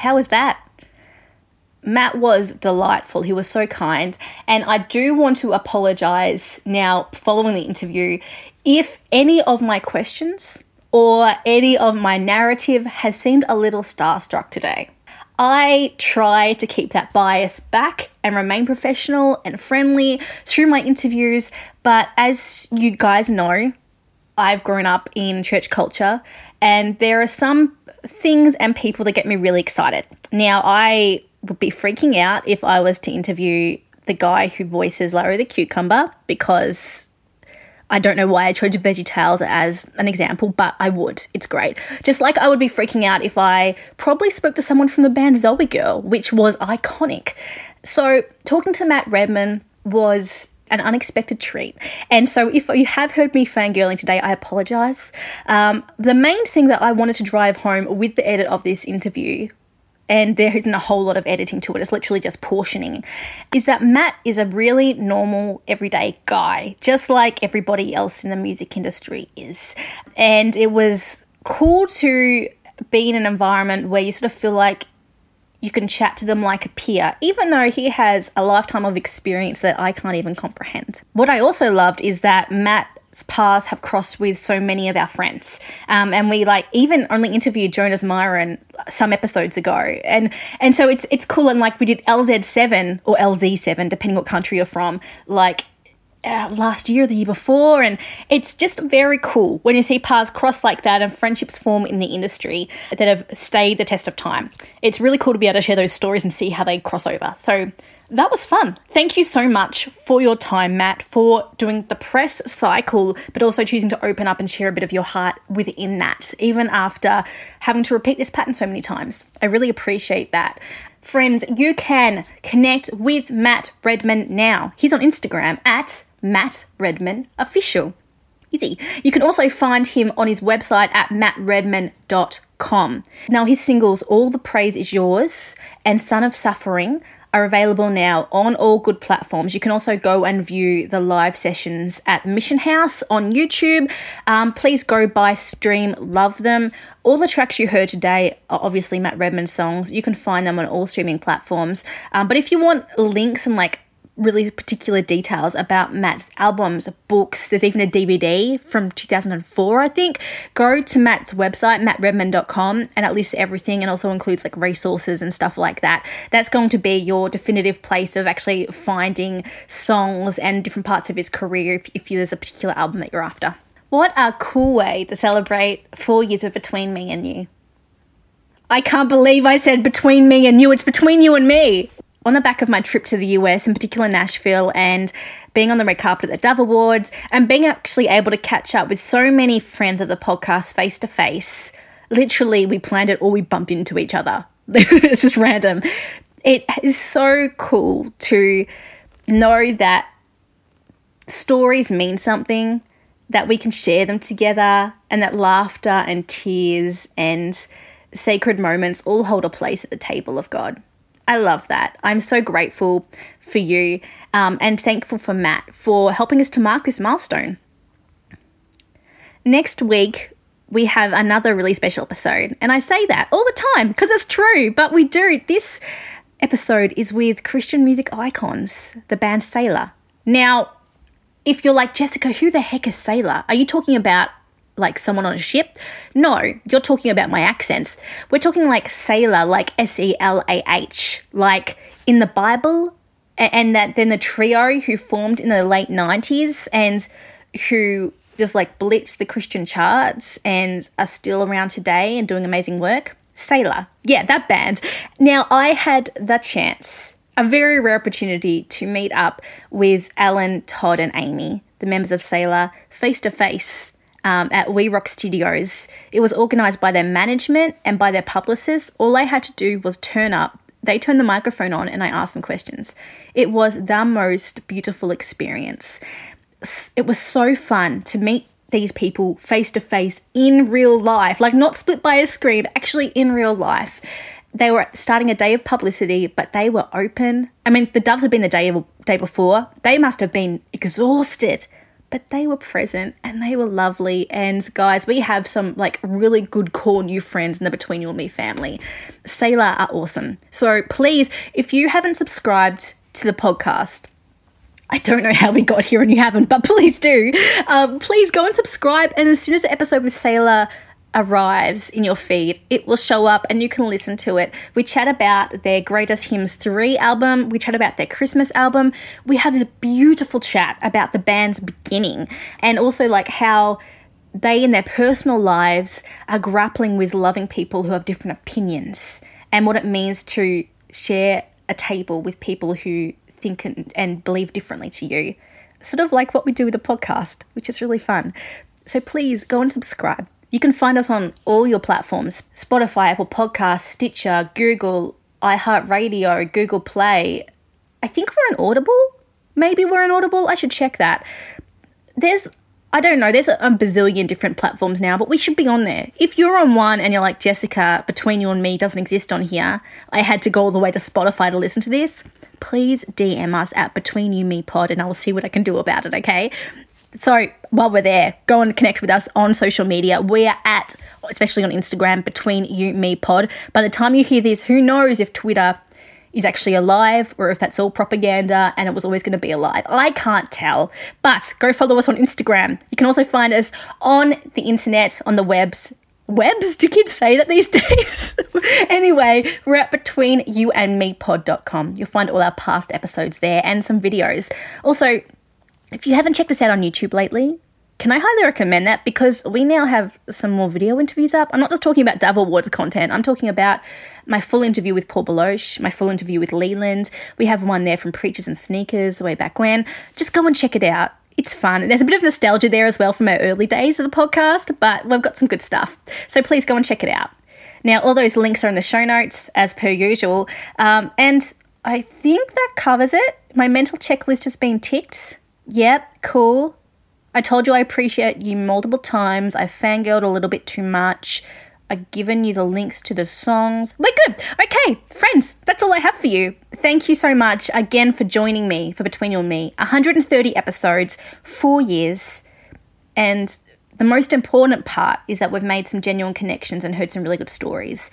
How was that? Matt was delightful. He was so kind. And I do want to apologize now, following the interview, if any of my questions or any of my narrative has seemed a little starstruck today. I try to keep that bias back and remain professional and friendly through my interviews, but as you guys know, I've grown up in church culture, and there are some things and people that get me really excited. Now, I would be freaking out if I was to interview the guy who voices Larry the Cucumber because I don't know why I chose VeggieTales as an example, but I would. It's great. Just like I would be freaking out if I probably spoke to someone from the band ZOEgirl, which was iconic. So, talking to Matt Redman was an unexpected treat. And so, if you have heard me fangirling today, I apologize. Um, the main thing that I wanted to drive home with the edit of this interview and there isn't a whole lot of editing to it, it's literally just portioning, is that Matt is a really normal, everyday guy, just like everybody else in the music industry is. And it was cool to be in an environment where you sort of feel like You can chat to them like a peer, even though he has a lifetime of experience that I can't even comprehend. What I also loved is that Matt's paths have crossed with so many of our friends. Um, and we like even only interviewed Jonas Myrin some episodes ago. And and so it's it's cool and like we did LZ7 or LZ7 depending what country you're from. Like uh, last year the year before. And it's just very cool when you see paths cross like that and friendships form in the industry that have stayed the test of time. It's really cool to be able to share those stories and see how they cross over. So that was fun. Thank you so much for your time, Matt, for doing the press cycle, but also choosing to open up and share a bit of your heart within that, even after having to repeat this pattern so many times. I really appreciate that. Friends, you can connect with Matt Redman now. He's on Instagram at Matt Redman Official. Easy. You can also find him on his website at mattredman.com. Now, his singles, All the Praise Is Yours and Son of Suffering, are available now on all good platforms. You can also go and view the live sessions at Mission House on YouTube. Um, please go by stream, love them. All the tracks you heard today are obviously Matt Redman songs. You can find them on all streaming platforms. Um, but if you want links and like really particular details about Matt's albums, books. There's even a DVD from 2004, I think. Go to Matt's website, mattredman.com, and it lists everything and also includes like resources and stuff like that. That's going to be your definitive place of actually finding songs and different parts of his career if, if there's a particular album that you're after. What a cool way to celebrate four years of Between Me and You. I can't believe I said between me and you. It's between you and me on the back of my trip to the US, in particular Nashville, and being on the red carpet at the Dove Awards, and being actually able to catch up with so many friends of the podcast face to face, literally, we planned it or we bumped into each other. it's just random. It is so cool to know that stories mean something, that we can share them together, and that laughter and tears and sacred moments all hold a place at the table of God. I love that. I'm so grateful for you um, and thankful for Matt for helping us to mark this milestone. Next week, we have another really special episode. And I say that all the time because it's true, but we do. This episode is with Christian music icons, the band Selah. Now, if you're like, Jessica, who the heck is Selah? Are you talking about like someone on a ship. No, you're talking about my accents. We're talking like sailor, like S E L A H, like in the Bible, and that then the trio who formed in the late 90s and who just like blitzed the Christian charts and are still around today and doing amazing work. Selah. Yeah, that band. Now, I had the chance, a very rare opportunity to meet up with Alan, Todd, and Amy, the members of Selah, face to face um, at We Rock Studios. It was organised by their management and by their publicists. All I had to do was turn up. They turned the microphone on and I asked them questions. It was the most beautiful experience. It was so fun to meet these people face to face in real life, like not split by a screen, actually in real life. They were starting a day of publicity, but they were open. I mean, the Doves had been the day day before. They must have been exhausted but they were present and they were lovely. And guys, we have some like really good core new friends in the Between You and Me family. Selah are awesome. So please, if you haven't subscribed to the podcast, I don't know how we got here and you haven't, but please do. Um, please go and subscribe. And as soon as the episode with Selah arrives in your feed, it will show up and you can listen to it. We chat about their Greatest Hymns 3 album, we chat about their Christmas album. We have a beautiful chat about the band's beginning and also like how they in their personal lives are grappling with loving people who have different opinions and what it means to share a table with people who think and, and believe differently to you. Sort of like what we do with the podcast, which is really fun. So please go and subscribe. You can find us on all your platforms Spotify, Apple Podcasts, Stitcher, Google, iHeartRadio, Google Play. I think we're on Audible. Maybe we're on Audible. I should check that. There's, I don't know, there's a, a bazillion different platforms now, but we should be on there. If you're on one and you're like, Jessica, Between You and Me doesn't exist on here, I had to go all the way to Spotify to listen to this, please DM us at Between You Me Pod and I will see what I can do about it, okay? So while we're there, go and connect with us on social media. We are at, especially on Instagram, between you me pod. By the time you hear this, who knows if Twitter is actually alive or if that's all propaganda and it was always going to be alive. I can't tell. But go follow us on Instagram. You can also find us on the internet, on the webs. Webs? Do kids say that these days? anyway, we're at between you and me pod.com. You'll find all our past episodes there and some videos. Also, if you haven't checked us out on YouTube lately, can I highly recommend that because we now have some more video interviews up. I'm not just talking about Dove Awards content, I'm talking about my full interview with Paul Baloche, my full interview with Leeland. We have one there from Preachers and Sneakers way back when. Just go and check it out. It's fun. There's a bit of nostalgia there as well from our early days of the podcast, but we've got some good stuff. So please go and check it out. Now, all those links are in the show notes as per usual. Um, and I think that covers it. My mental checklist has been ticked. Yep, cool. I told you I appreciate you multiple times. I fangirled a little bit too much. I've given you the links to the songs. We're good. Okay, friends, that's all I have for you. Thank you so much again for joining me for Between You and Me. 130 episodes, four years. And the most important part is that we've made some genuine connections and heard some really good stories.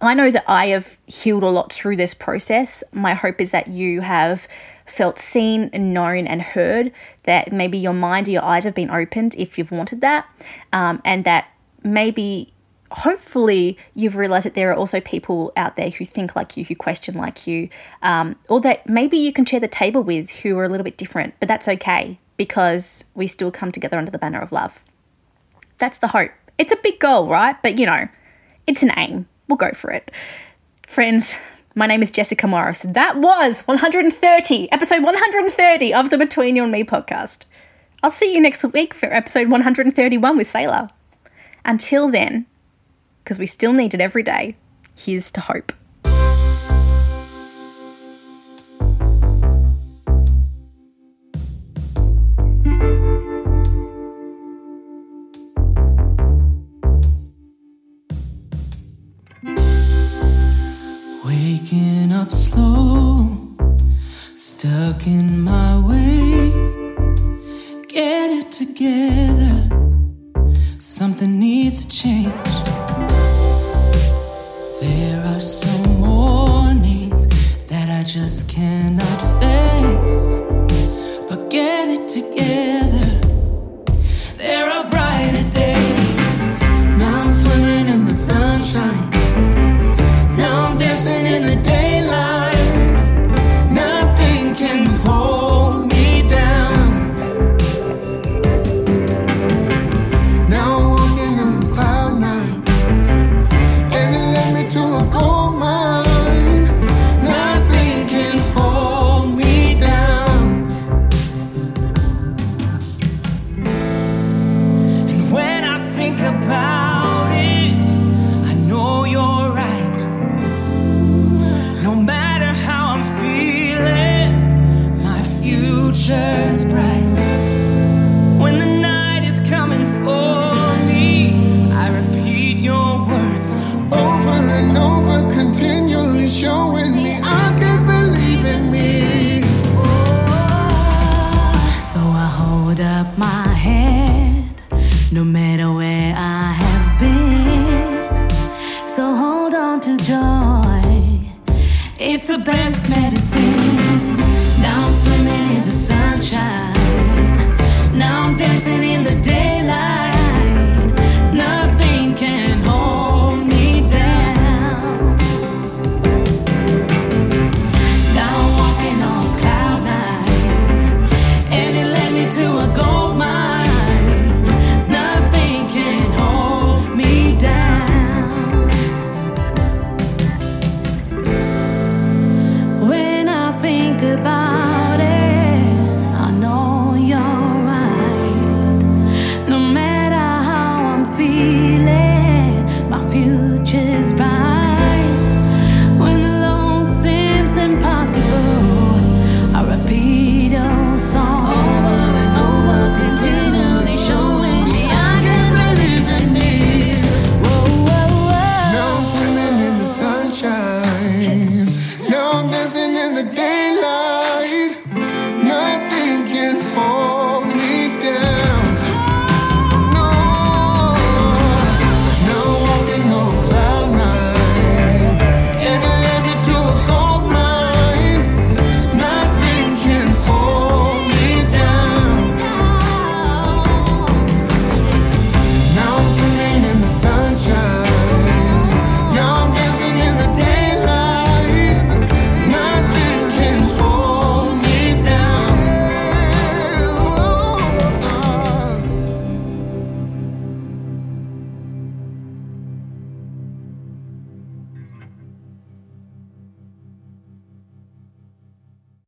I know that I have healed a lot through this process. My hope is that you have felt seen and known and heard, that maybe your mind or your eyes have been opened if you've wanted that, um, and that maybe hopefully you've realized that there are also people out there who think like you, who question like you, um, or that maybe you can share the table with who are a little bit different, but that's okay because we still come together under the banner of love. That's the hope. It's a big goal, right? But you know, it's an aim. We'll go for it. Friends, my name is Jessica Morris. That was 130, episode 130 of the Between You and Me podcast. I'll see you next week for episode 131 with Sailor. Until then, because we still need it every day, here's to hope. Stuck in my way. Get it together, something needs to change. There are some mornings that I just cannot